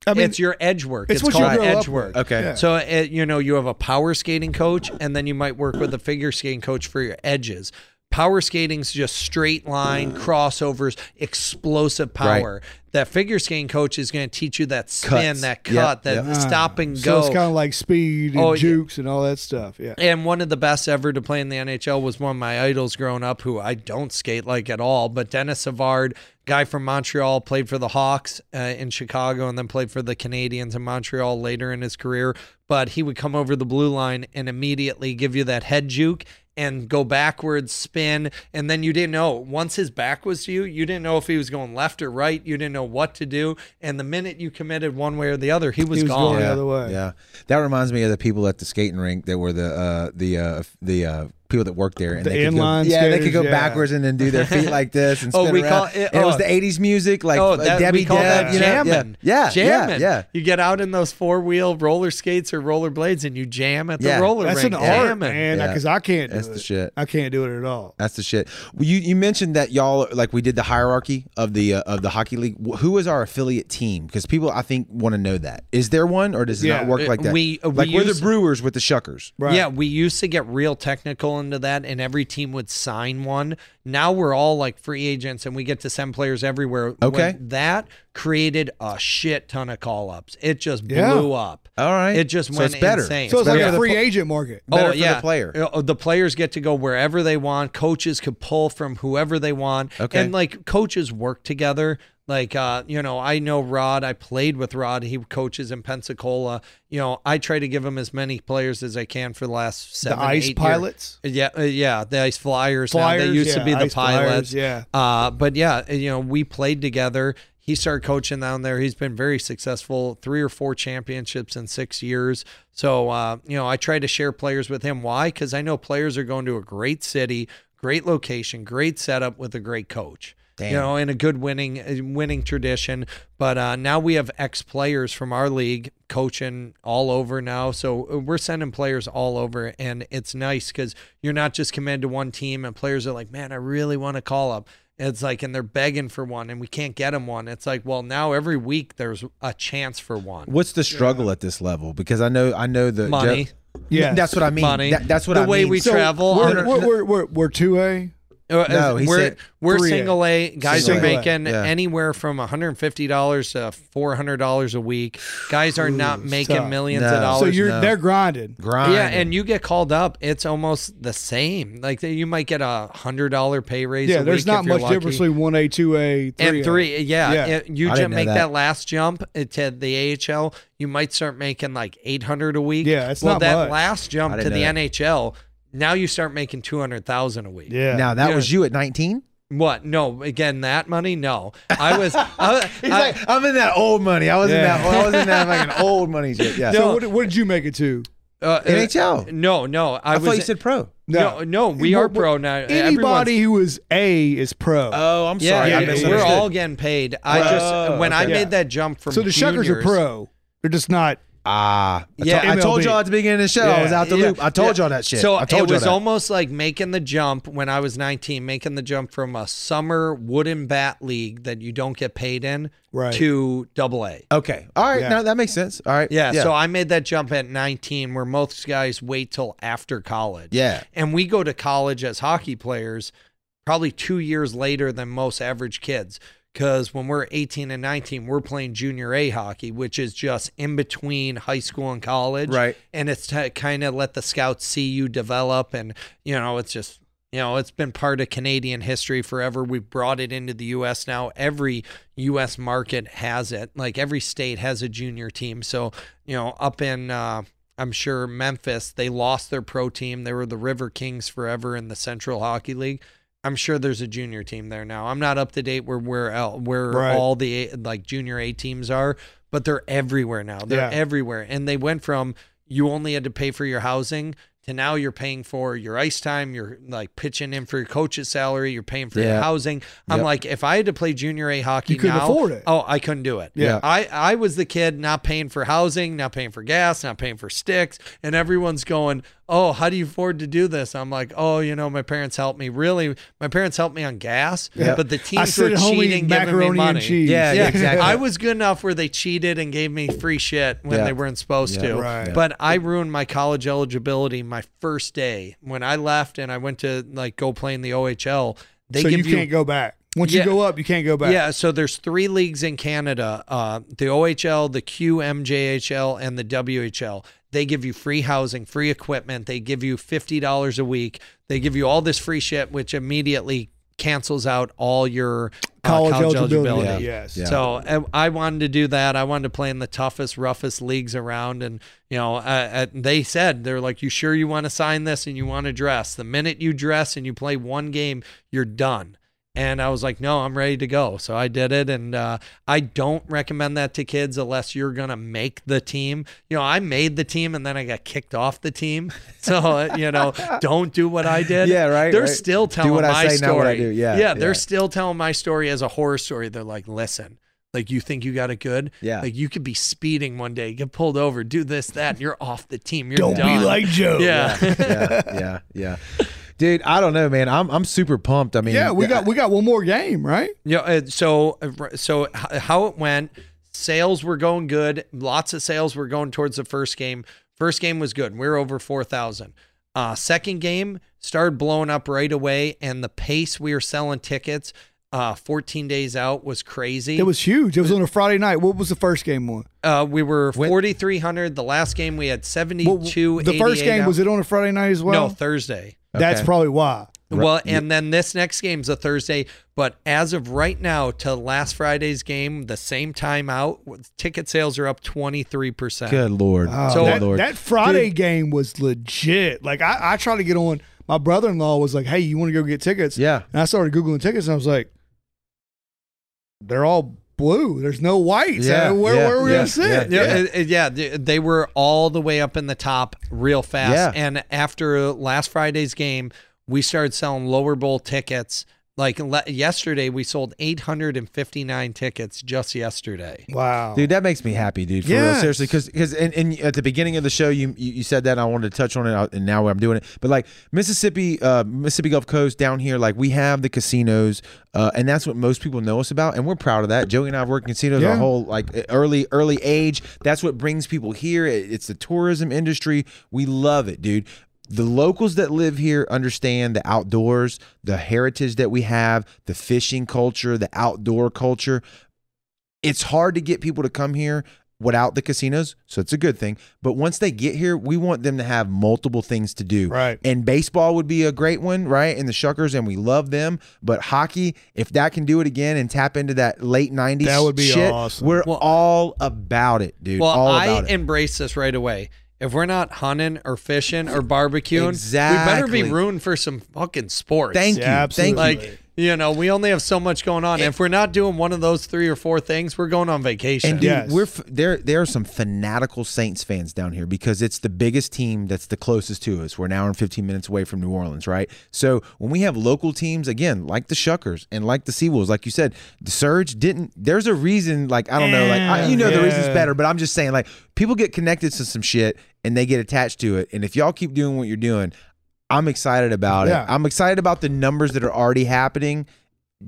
I mean, it's your edge work. it's It's, called grow edge work. okay. Yeah. So uh, you know you have a power skating coach, and then you might work with a figure skating coach for your edges. Power skating's just straight line crossovers, explosive power. That figure skating coach is going to teach you that spin, Cuts. that Yep, cut, that yep. stop and so go. it's kind of like speed and Oh, yeah. jukes and all that stuff. Yeah. And one of the best ever to play in the NHL was one of my idols growing up, who I don't skate like at all. But Denis Savard, guy from Montreal, played for the Hawks uh, in Chicago and then played for the Canadiens in Montreal later in his career. But he would come over the blue line and immediately give you that head juke and go backwards, spin, and then you didn't know. Once his back was to you, you didn't know if he was going left or right. You didn't know what to do. And the minute you committed one way or the other, he was, He was gone. going yeah, the other way. Yeah, that reminds me of the people at the skating rink that were the uh, the uh, the uh, people that worked there, and The they could go, inline yeah, they could go yeah. backwards and then do their feet like this and <laughs> Oh, spin we around. call it- and it was oh. the '80s music, like Oh, that, Debbie we call Deb, that you know? jamming. Yeah, yeah, jamming. yeah, yeah. You get out in those four wheel roller skates or roller blades and you jam at the Yeah. roller That's rink. an art, jamming. man. Yeah. Because I can't do That's it. the shit. I can't do it at all. That's the shit. Well, you you mentioned that y'all like we did the hierarchy of the uh, of the hockey league. Who is our affiliate team? Because people I think want to know that. Is there one or does it Yeah. not work Uh, like that? we- uh, we like we're the Brewers with the Shuckers. Right. Yeah, we used to get real technical into that, and every team would sign one. Now we're all like free agents, and we get to send players everywhere. Okay. When that created a shit ton of call ups. It just Yeah. blew up. All right. It just So went it's better. insane. So it's better like for a free pl- agent market. better for the player. Uh, The players get to go wherever they want. Coaches could pull from whoever they want. Okay. And like coaches work together. Like uh, you know, I know Rod. I played with Rod. He coaches in Pensacola. You know, I try to give him as many players as I can for the last The seven, ice eight years. pilots. Yeah, uh, yeah, the ice flyers. now. They used to be the ice flyers, pilots. yeah. Uh, but yeah, you know, we played together. He started coaching down there. He's been very successful, three or four championships in six years. So, uh, you know, I try to share players with him. Why? Because I know players are going to a great city, great location, great setup with a great coach. Damn. You know, in a good winning uh, winning tradition. But uh, now we have ex players from our league coaching all over now. So uh, we're sending players all over, and it's nice because you're not just committed to one team, and players are like, man, I really want to call up. It's like, and they're begging for one, and we can't get them one. It's like, well, now every week there's a chance for one. What's the struggle at this level? Because I know I know the Money. Yes. That's what I mean. Money. That- that's what The I way mean. we So- travel. We're, we're, we're, we're, we're 2A. Uh, Uh, uh, no, he we're said we're 3A. single A. Guys Single are A, making yeah. anywhere from one hundred fifty dollars to four hundred dollars a week. Guys are not making tough. millions No. of So dollars. So you're no. they're grinding. grind. yeah, and you get called up, it's almost the same. Like you might get a hundred dollar pay raise. Yeah, a there's not if much lucky. difference between 1A, 2A, 3A. and three. Yeah, Yeah. it- you I just make that. that. last jump to the AHL. You might start making like eight hundred a week. Yeah, it's well, not that much. last jump to the that. NHL. Now you start making two hundred thousand a week. Yeah. now that Yeah. was you at 19. What? No, again, that money? No, I was. <laughs> I, He's I- like, I'm in that old money. I was in that. I was in that <laughs> like an old money shit. Yeah. So what, what did you make it to? uh, NHL. No, no, I, I, was. thought you said pro. no, no, we are What- what- pro now. Everyone's- Anybody who is A is pro. Oh, I'm Yeah, sorry. I yeah, we're all getting paid. I Oh, just when I okay. made that jump from so the Shuckers are pro. They're just not. Ah, I Yeah, I told y'all at the beginning of the show. I was out the Yeah, loop. I told yeah. y'all that shit. So I told it was that. almost like making the jump when I was 19, making the jump from a summer wooden bat league that you don't get paid in Right. to double A. okay. All right. Yeah. Now that makes sense. All right. Yeah, so I made that jump at 19 where most guys wait till after college. Yeah. And we go to college as hockey players probably 2 years later than most average kids cuz when we're 18 and 19 we're playing junior A hockey which is just in between high school and college. Right. And it's to kind of let the scouts see you develop and you know it's just you know, it's been part of Canadian history forever. We've brought it into the US now. Every US market has it. Like every state has a junior team. So, you know, up in uh I'm sure Memphis, they lost their pro team. They were the River Kings forever in the Central Hockey League. I'm sure there's a junior team there now. I'm not up to date where where el- where Right. all the like junior A teams are, but they're everywhere now. They're Yeah. everywhere, and they went from you only had to pay for your housing to now you're paying for your ice time. You're like pitching in for your coach's salary. You're paying for your housing. I'm Yep. like, if I had to play junior A hockey You couldn't now, afford it. Oh, I couldn't do it. Yeah. I I was the kid not paying for housing, not paying for gas, not paying for sticks, and everyone's going, "Oh, how do you afford to do this?" I'm like, "Oh, you know, my parents helped me. Really, my parents helped me on gas, Yeah. but the teams were cheating, eating giving me macaroni money." and cheese. Yeah, Yeah, exactly. I was good enough where they cheated and gave me free shit when Yeah. they weren't supposed Yeah. to. Right. But I ruined my college eligibility my first day when I left and I went to like go play in the OHL. They so give you can't go back. Once Yeah. you go up, you can't go back. yeah, so there's three leagues in Canada: uh, the OHL, the QMJHL, and the WHL. They give you free housing, free equipment. They give you fifty dollars a week. They give you all this free shit, which immediately cancels out all your uh, College, college eligibility. eligibility. Yes. Yeah. So uh, I wanted to do that. I wanted to play in the toughest, roughest leagues around, and you know, uh, uh, they said they're like, "You sure you want to sign this and you want to dress? The minute you dress and you play one game, you're done." And I was like, "No, I'm ready to go." So I did it, and uh, I don't recommend that to kids unless you're gonna make the team. You know, I made the team, and then I got kicked off the team. <laughs> So uh, you know, don't do what I did. Yeah, right, They're right. still Do telling what I my say, story. not what I do. Yeah, yeah, they're still telling my story as a horror story. They're like, listen, like you think you got it good. Yeah. Like you could be speeding one day, get pulled over, do this, that, and you're off the team. You're Don't done. be like Joe. Yeah. yeah, yeah, <laughs> yeah. Dude, I don't know, man. I'm I'm super pumped. I mean, Yeah, we got we got one more game, right? Yeah. uh, So, uh, so how it went? Sales were going good. Lots of sales were going towards the first game. First game was good. We were over four thousand. Uh, second game started blowing up right away, and the pace we were selling tickets, uh, 14 days out was crazy. It was huge. It was on a Friday night. What was the first game on? Uh, we were 4,300. The last game we had 72. Well, the first game out. was it on a Friday night as well? no Thursday. That's probably why. Well, and then this next game's a Thursday, but as of right now, to last Friday's game, the same time out, ticket sales are up 23%. Good lord. Oh, So- that, Lord. that Friday game was legit. Like I, I tried to get on. My brother in law was like, "Hey, you want to go get tickets?" yeah. And I started googling tickets, and I was like, "They're all blue. There's no whites. Yeah, Uh, where, yeah, where are we yeah, gonna sit?" Yeah, Yeah. yeah, they, they were all the way up in the top real fast. Yeah. And after last Friday's game, we started selling lower bowl tickets. Like le- yesterday, we sold 859 tickets just yesterday. Wow. Dude, that makes me happy, dude. For real, seriously, because because and, and at the beginning of the show, you, you you said that and I wanted to touch on it, and now I'm doing it. But like Mississippi, uh, Mississippi Gulf Coast down here, like we have the casinos, uh, and that's what most people know us about, and we're proud of that. Joey and I have worked in casinos our Yeah. whole like early early age. That's what brings people here. It- It's the tourism industry. We love it, dude. The locals that live here understand the outdoors, the heritage that we have, the fishing culture, the outdoor culture it's hard to get people to come here without the casinos, so it's a good thing. But once they get here, we want them to have multiple things to do. Right. And baseball would be a great one, right? And the Shuckers, and we love them. But hockey, if that can do it again and tap into that late '90s, That would be shit, awesome. We're Well- all about it, dude. Well, all I it. embrace this right away. If we're not hunting or fishing or barbecuing, we better be Exactly. rooting for some fucking sports. Thank you, Yeah, thank you. Like, You know, we only have so much going on. if we're not doing one of those three or four things, we're going on vacation. And dude, Yes. we're f- there. There are some fanatical Saints fans down here because it's the biggest team that's the closest to us. We're an hour and fifteen minutes away from New Orleans, right? So when we have local teams, again, like the Shuckers and like the Seawolves, like you said, the Surge didn't. There's a reason. Like I don't know. Like I, you know the reason's Yeah. better, but I'm just saying like people get connected to some shit and they get attached to it. And if y'all keep doing what you're doing, I'm excited about Yeah. it. I'm excited about the numbers that are already happening.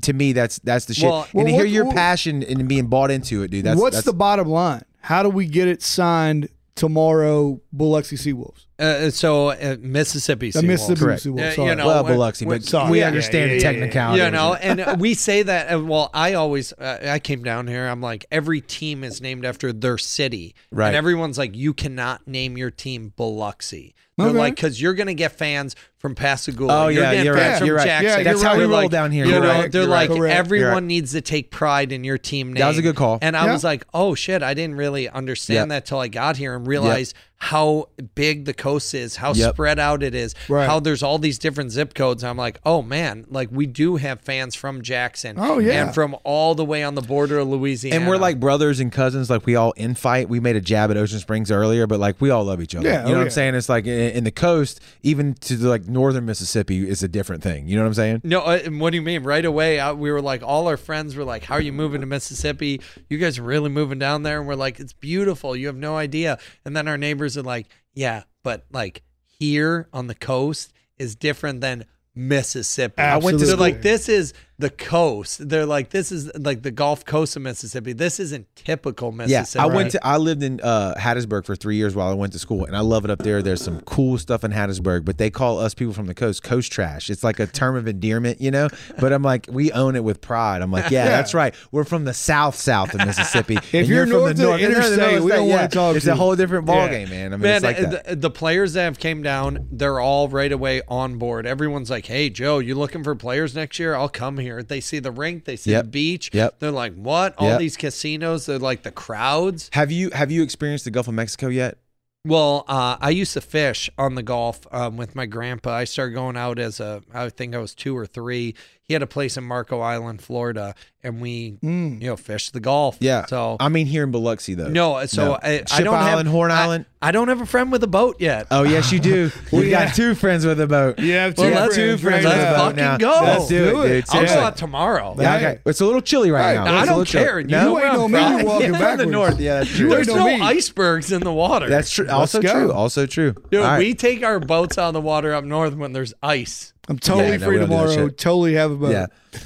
To me, that's that's the shit. Well- and to hear what- your what- passion and being bought into it, dude. That's What's that's, the bottom line? How do we get it signed tomorrow? Biloxi Seawolves, Uh, so uh, Mississippi. the Seawolves. Mississippi Correct. Seawolves. Yeah, sorry. you know, well, we're- Biloxi, but sorry. we Yeah, understand yeah, the yeah, yeah, technicality. you know and we say that uh, well i always uh, i came down here i'm like every team is named after their city Right. and everyone's like you cannot name your team biloxi they're Okay. like because you're gonna get fans from Pascagoula. Oh, you're yeah, getting you're fans right, from you're right. Jackson. Yeah, That's how They're we roll like- down here. You You're know, right, they're you're like right. Correct. everyone You're right. needs to take pride in your team name. That was a good call. And I Yeah. was like, oh shit, I didn't really understand Yep. that till I got here and realized how big the coast is, how Yep. spread out it is, Right. how there's all these different zip codes. I'm like, oh man, like we do have fans from Jackson. Oh, yeah. And from all the way on the border of Louisiana. And we're like brothers and cousins. Like we all infight. We made a jab at Ocean Springs earlier, but like we all love each other. Yeah, you know oh, what yeah. I'm saying? It's like in, in the coast, even to the, like northern Mississippi, is a different thing. You know what I'm saying? No, uh, and what do you mean? Right away, uh, we were like, all our friends were like, "How are you moving to Mississippi? You guys are really moving down there?" And we're like, "It's beautiful. You have no idea." And then our neighbors are like, "Yeah, but like here on the coast is different than Mississippi." I went to like, "This is the coast." They're like, "This is like the Gulf Coast of Mississippi. This isn't typical Mississippi. Yeah, Mississippi." I went to. I lived in uh, Hattiesburg for three years while I went to school, and I love it up there. There's some cool stuff in Hattiesburg, but they call us people from the coast coast trash. It's like a term of endearment, you know. But I'm like, we own it with pride. I'm like, yeah, that's right. We're from the south south of Mississippi. <laughs> and you're from north of the no, no, no, interstate, we don't yeah, wanna talk It's to a whole different ball Yeah. game, man. I mean, Man, it's like that. the, the players that have came down, they're all right away on board. Everyone's like, "Hey, Joe, you looking for players next year? I'll come here." They see the rink, they see Yep. the beach. Yep. They're like, "What? All Yep. these casinos? They're like the crowds." have you have you experienced the Gulf of Mexico yet? Well, uh, I used to fish on the Gulf um, with my grandpa. I started going out as a, I think I was two or three. He had a place in Marco Island, Florida, and we, Mm. you know, fished the Gulf. Yeah. So I mean, here in Biloxi though. no, so No. I, I Ship don't Island, have Horn Island? I, don't have a friend with a boat yet. Oh yes, you do. <laughs> We Yeah. got two friends with a boat. You have Well, two let's- two friends friends with a let's now. boat fucking now. go. Let's do it, Do it. dude. I'll go Seriously. out tomorrow. Yeah, okay. It's a little chilly right Hey, now. I It's a don't little chilly. care. You No, ain't no me Friday. walking Yeah, <laughs> from the north. Yeah, that's true. There's no no icebergs in the water. That's true. Also true. Also true. Dude, we take our boats out of the water up north when there's ice. I'm totally Yeah, no, free we don't do that tomorrow. Totally have a boat. Yeah,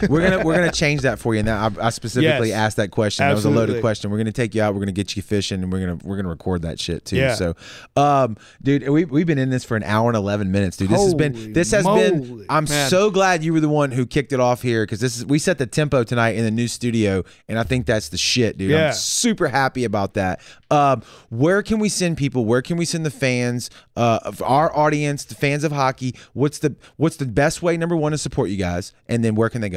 we're gonna we're gonna change that for you. And that I, I specifically Yes. asked that question. That was a loaded question. We're gonna take you out. We're gonna get you fishing, and we're gonna we're gonna record that shit too. Yeah. So, um, dude, we we've been in this for an hour and eleven minutes, dude. This has been this has been. I'm Man. so glad you were the one who kicked it off here because this is we set the tempo tonight in the new studio, and I think that's the shit, dude. Yeah. I'm super happy about that. Um, where can we send people? Where can we send the fans uh, of our audience, the fans of hockey? What's the what's the best way? Number one to support you guys, and then where can they go?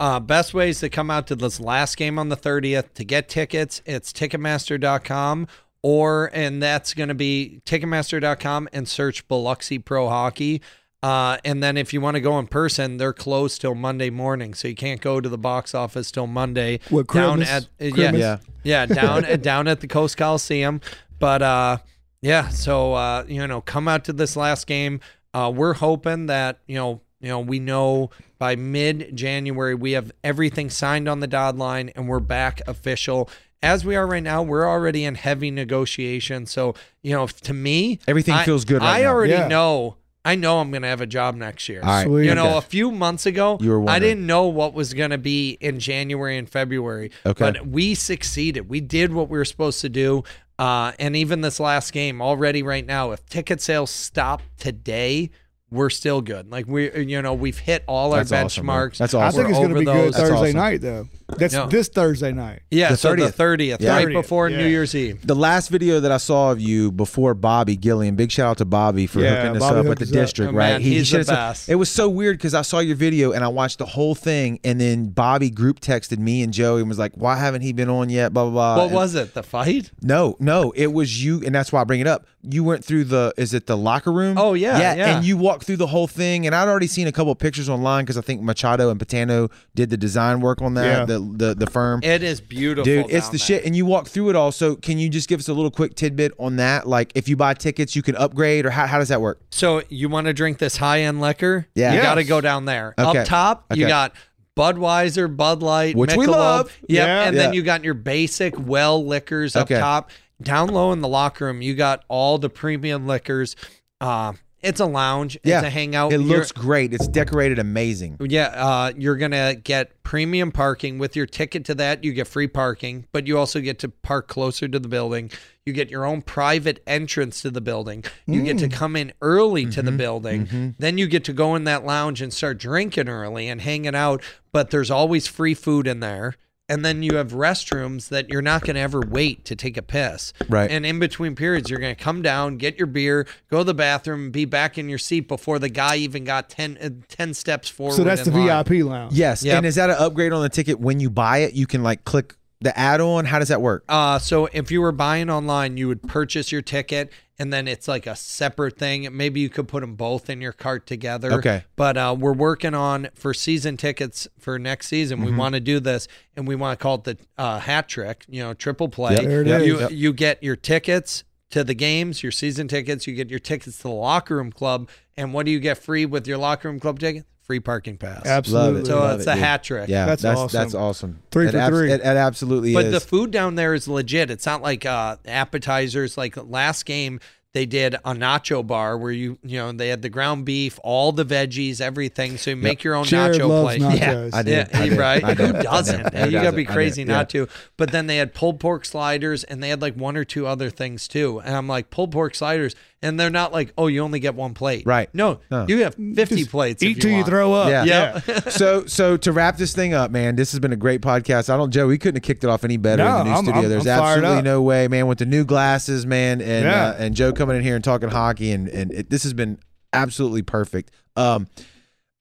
Uh, best ways to come out to this last game on the 30th to get tickets, it's ticketmaster.com or, and that's going to be ticketmaster.com and search Biloxi Pro Hockey. Uh, and then if you want to go in person, they're closed till Monday morning, so you can't go to the box office till Monday. What, down Christmas? at uh, yeah, Yeah. yeah, down at <laughs> down at the Coast Coliseum. But uh, yeah, so uh, you know, come out to this last game. Uh, we're hoping that you know, you know, we know by mid January we have everything signed on the dotted line and we're back official. As we are right now, we're already in heavy negotiation. So you know, to me, Everything I- feels good right I now. already Yeah. know. I know I'm going to have a job next year. All right. Sweet. You know, Okay. a few months ago, You were I didn't know what was going to be in January and February. Okay. But we succeeded. We did what we were supposed to do. Uh, and even this last game, already right now, if ticket sales stop today, we're still good. Like we, you know, we've hit all That's our awesome, bro. benchmarks. That's I awesome. think it's We're going to be good those. That's Thursday awesome. night, though. That's No. this Thursday night. Yeah, The so the 30th. Yeah. right 30th, before yeah. New Year's Eve. The last video that I saw of you before Bobby Gilliam, big shout out to Bobby for Yeah, hooking us Bobby up hooked at the us up. district, Oh, right? man, he's should the have- best. It was so weird because I saw your video and I watched the whole thing, and then Bobby group texted me and Joey and was like, "Why haven't he been on yet?" Blah blah blah. What And- was it? The fight? No, no, it was you, and that's why I bring it up. You went through the is it the locker room? Oh, yeah, yeah. and you walked through the whole thing, and I'd already seen a couple of pictures online because I think Machado and Patano did the design work on that, Yeah. The, the the firm. It is beautiful, Dude, it's the there. shit, and you walk through it all. So, can you just give us a little quick tidbit on that? Like, if you buy tickets, you can upgrade, or how, how does that work? So you want to drink this high end liquor? Yeah. you Yes. got to go down there. Okay. Up top, okay. you got Budweiser, Bud Light, Which we love. Yep, Yeah. and Yeah. then you got your basic well liquors up Okay. top. Down low in the locker room, you got all the premium liquors. Uh, it's a lounge. Yeah, It's a hangout. It You're- looks great. It's decorated amazing. Yeah, uh, you're gonna get premium parking with your ticket to that. You get free parking, but you also get to park closer to the building. You get your own private entrance to the building. You get Mm. to come in early to Mm-hmm. the building. Then you get to go in that lounge and start drinking early and hanging out. But there's always free food in there. And then you have restrooms that you're not going to ever wait to take a piss. Right. And in between periods, you're going to come down, get your beer, go to the bathroom, be back in your seat before the guy even got 10, uh, 10 steps forward. So that's the line. VIP lounge. Yes, Yep. and is that an upgrade on the ticket when you buy it? You can like click the add-on. How does that work? Uh, so if you were buying online, you would purchase your ticket, and then it's like a separate thing. Maybe you could put them both in your cart together. Okay. But uh, we're working on for season tickets for next season. Mm-hmm. We want to do this, and we want to call it the uh, hat trick. You know, triple play. Yep. There it Yep. is. You Yep. you get your tickets to the games, your season tickets. You get your tickets to the locker room club, and what do you get free with your locker room club ticket? Free parking pass. Absolutely. Love it. So Love it's it, a dude. hat trick. Yeah, That's that's awesome. that's awesome. Three it for abs- three. It, it absolutely But is. the food down there is legit. It's not like uh, appetizers. Like last game, they did a nacho bar where you you know they had the ground beef, all the veggies, everything. So you make your own Jared nacho loves plate. nachos. <laughs> I did. Yeah, I did. right. I did. Who doesn't? did. Who you gotta be crazy not Yeah. to. But then they had pulled pork sliders, and they had like one or two other things too. And I'm like, pulled pork sliders, and they're not like, oh, you only get one plate. Right. No, No. you have 50 Just plates. Eat if you till you throw up. Yeah. Yeah. <laughs> so so to wrap this thing up, man, this has been a great podcast. I don't, Joe, we couldn't have kicked it off any better No, in the new I'm- studio. I'm- There's I'm absolutely no way, man. With the new glasses, man, and Yeah. uh, and Joe coming in here and talking hockey, and and it, this has been absolutely perfect. Um,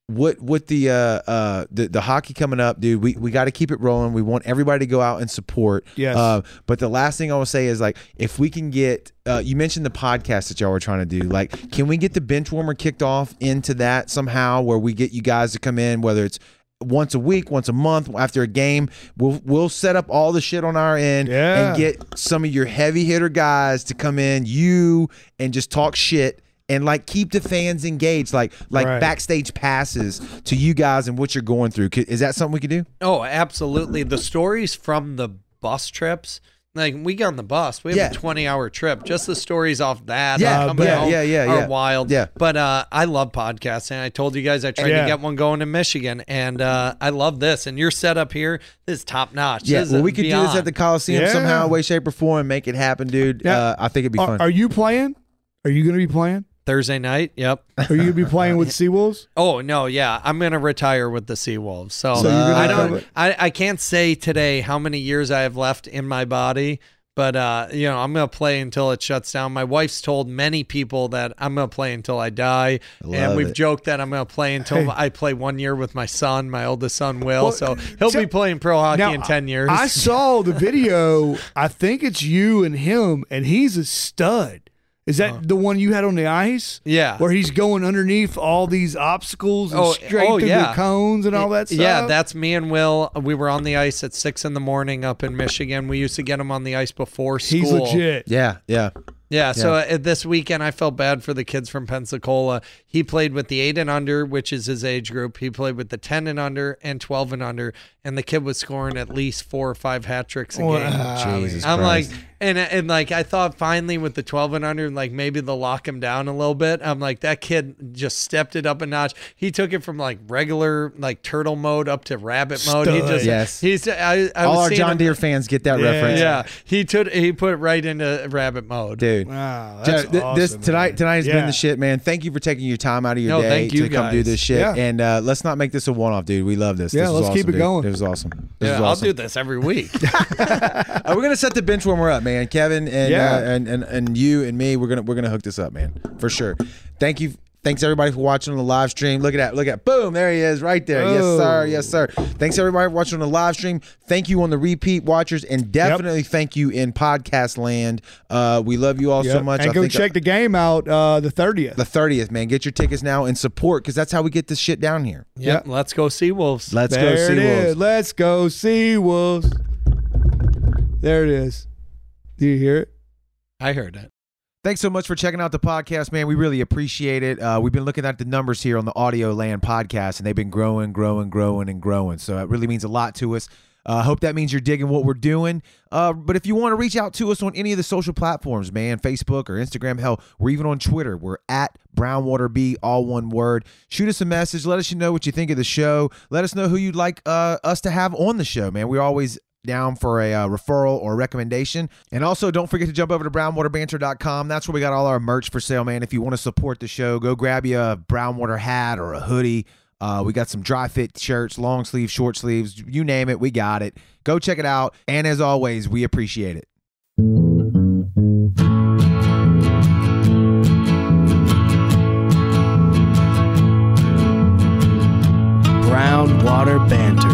what what the uh uh the, the hockey coming up, dude? We we got to keep it rolling. We want everybody to go out and support. Yes. Uh, but the last thing I will say is like, if we can get, uh, you mentioned the podcast that y'all were trying to do. Like, can we get the bench warmer kicked off into that somehow, where we get you guys to come in, whether it's once a week, once a month, after a game. We'll we'll set up all the shit on our end Yeah. and get some of your heavy hitter guys to come in, you and just talk shit. And like keep the fans engaged, like like Right. backstage passes to you guys and what you're going through. Is that something we could do? Oh, absolutely. The stories from the bus trips, like we get on the bus, we have Yeah. a 20 hour trip. Just the stories off that, Yeah, and yeah, home yeah, yeah, are yeah. wild. Yeah. But uh, I love podcasts, and I told you guys I tried Yeah. to get one going in Michigan, and uh, I love this. And your setup here is top notch. Yeah, well, we could do this at the Coliseum Yeah. somehow, way, shape, or form, make it happen, dude. Yeah. Uh, I think it'd be Are, fun. are you playing? Are you going to be playing? Thursday night. Yep. <laughs> Are you going to be playing with <laughs> Seawolves? Oh no, yeah, I'm gonna retire with the Seawolves. So, So gonna I don't, I, I can't say today how many years I have left in my body, but uh, you know, I'm gonna play until it shuts down. My wife's told many people that I'm gonna play until I die, love and we've it. joked that I'm gonna play until Hey. I play one year with my son, my oldest son Will. Well, so he'll so- be playing pro hockey Now, in ten years. I saw the <laughs> video. I think it's you and him, and he's a stud. Is that the one you had on the ice? Yeah. Where he's going underneath all these obstacles and Oh, straight oh, through yeah. the cones and all that stuff? Yeah, that's me and Will. We were on the ice at six in the morning up in Michigan. We used to get him on the ice before school. he's legit. yeah, yeah. Yeah, so uh, this weekend I felt bad for the kids from Pensacola. He played with the 8 and under, which is his age group. He played with the 10 and under and 12 and under, and the kid was scoring at least 4 or 5 hat tricks a game. Wow. Jesus I'm Christ. like, and and like I thought finally with the 12 and under, like maybe they'll lock him down a little bit. I'm like that kid just stepped it up a notch. He took it from like regular like turtle mode up to rabbit mode. He just Yes. He's I, I all was our seeing John him- Deere fans get that Yeah. reference, Yeah, he took he put it right into rabbit mode. dude. Wow, Joe, that's th- this awesome, tonight man. tonight has been the shit, man. Thank you for taking your time out of your No, day thank you to come do this shit. Yeah. And uh, let's not make this a one off, dude. We love this. Yeah, This let's keep it dude. going. It was was awesome. This Yeah, was I'll do this every week. <laughs> Uh, we're gonna set the bench warmer up, man. Kevin and, Yeah. uh, and and and you and me, we're gonna we're gonna hook this up, man, for sure. Thank you. Thanks everybody for watching on the live stream. Look at that. Look at boom. There he is, right there. Yes, Oh. sir. Yes, sir. Thanks everybody for watching on the live stream. Thank you on the repeat watchers, and definitely thank you in podcast land. Uh, we love you all so much. And I go think check the game out uh, the 30th. the thirtieth, man. Get your tickets now and support because that's how we get this shit down here. yep, let's go Seawolves. Let's there go see it is. wolves. Let's go Seawolves. There it is. Do you hear it? I heard it. Thanks so much for checking out the podcast, man. We really appreciate it. Uh, we've been looking at the numbers here on the Audio Land podcast, and they've been growing, growing, growing, and growing. So it really means a lot to us. I uh, hope that means you're digging what we're doing. Uh, but if you want to reach out to us on any of the social platforms, man, Facebook or Instagram, hell, we're even on Twitter. We're at Brownwater B, all one word. Shoot us a message. Let us know what you think of the show. Let us know who you'd like uh, us to have on the show, man. We're always down for a uh, referral or recommendation. And also, don't forget to jump over to brownwaterbanter.com. That's where we got all our merch for sale, man. If you want to support the show, go grab you a Brownwater hat or a hoodie. Uh, we got some dry fit shirts, long sleeves, short sleeves, you name it, we got it. Go check it out. And as always, we appreciate it. Brown Banter.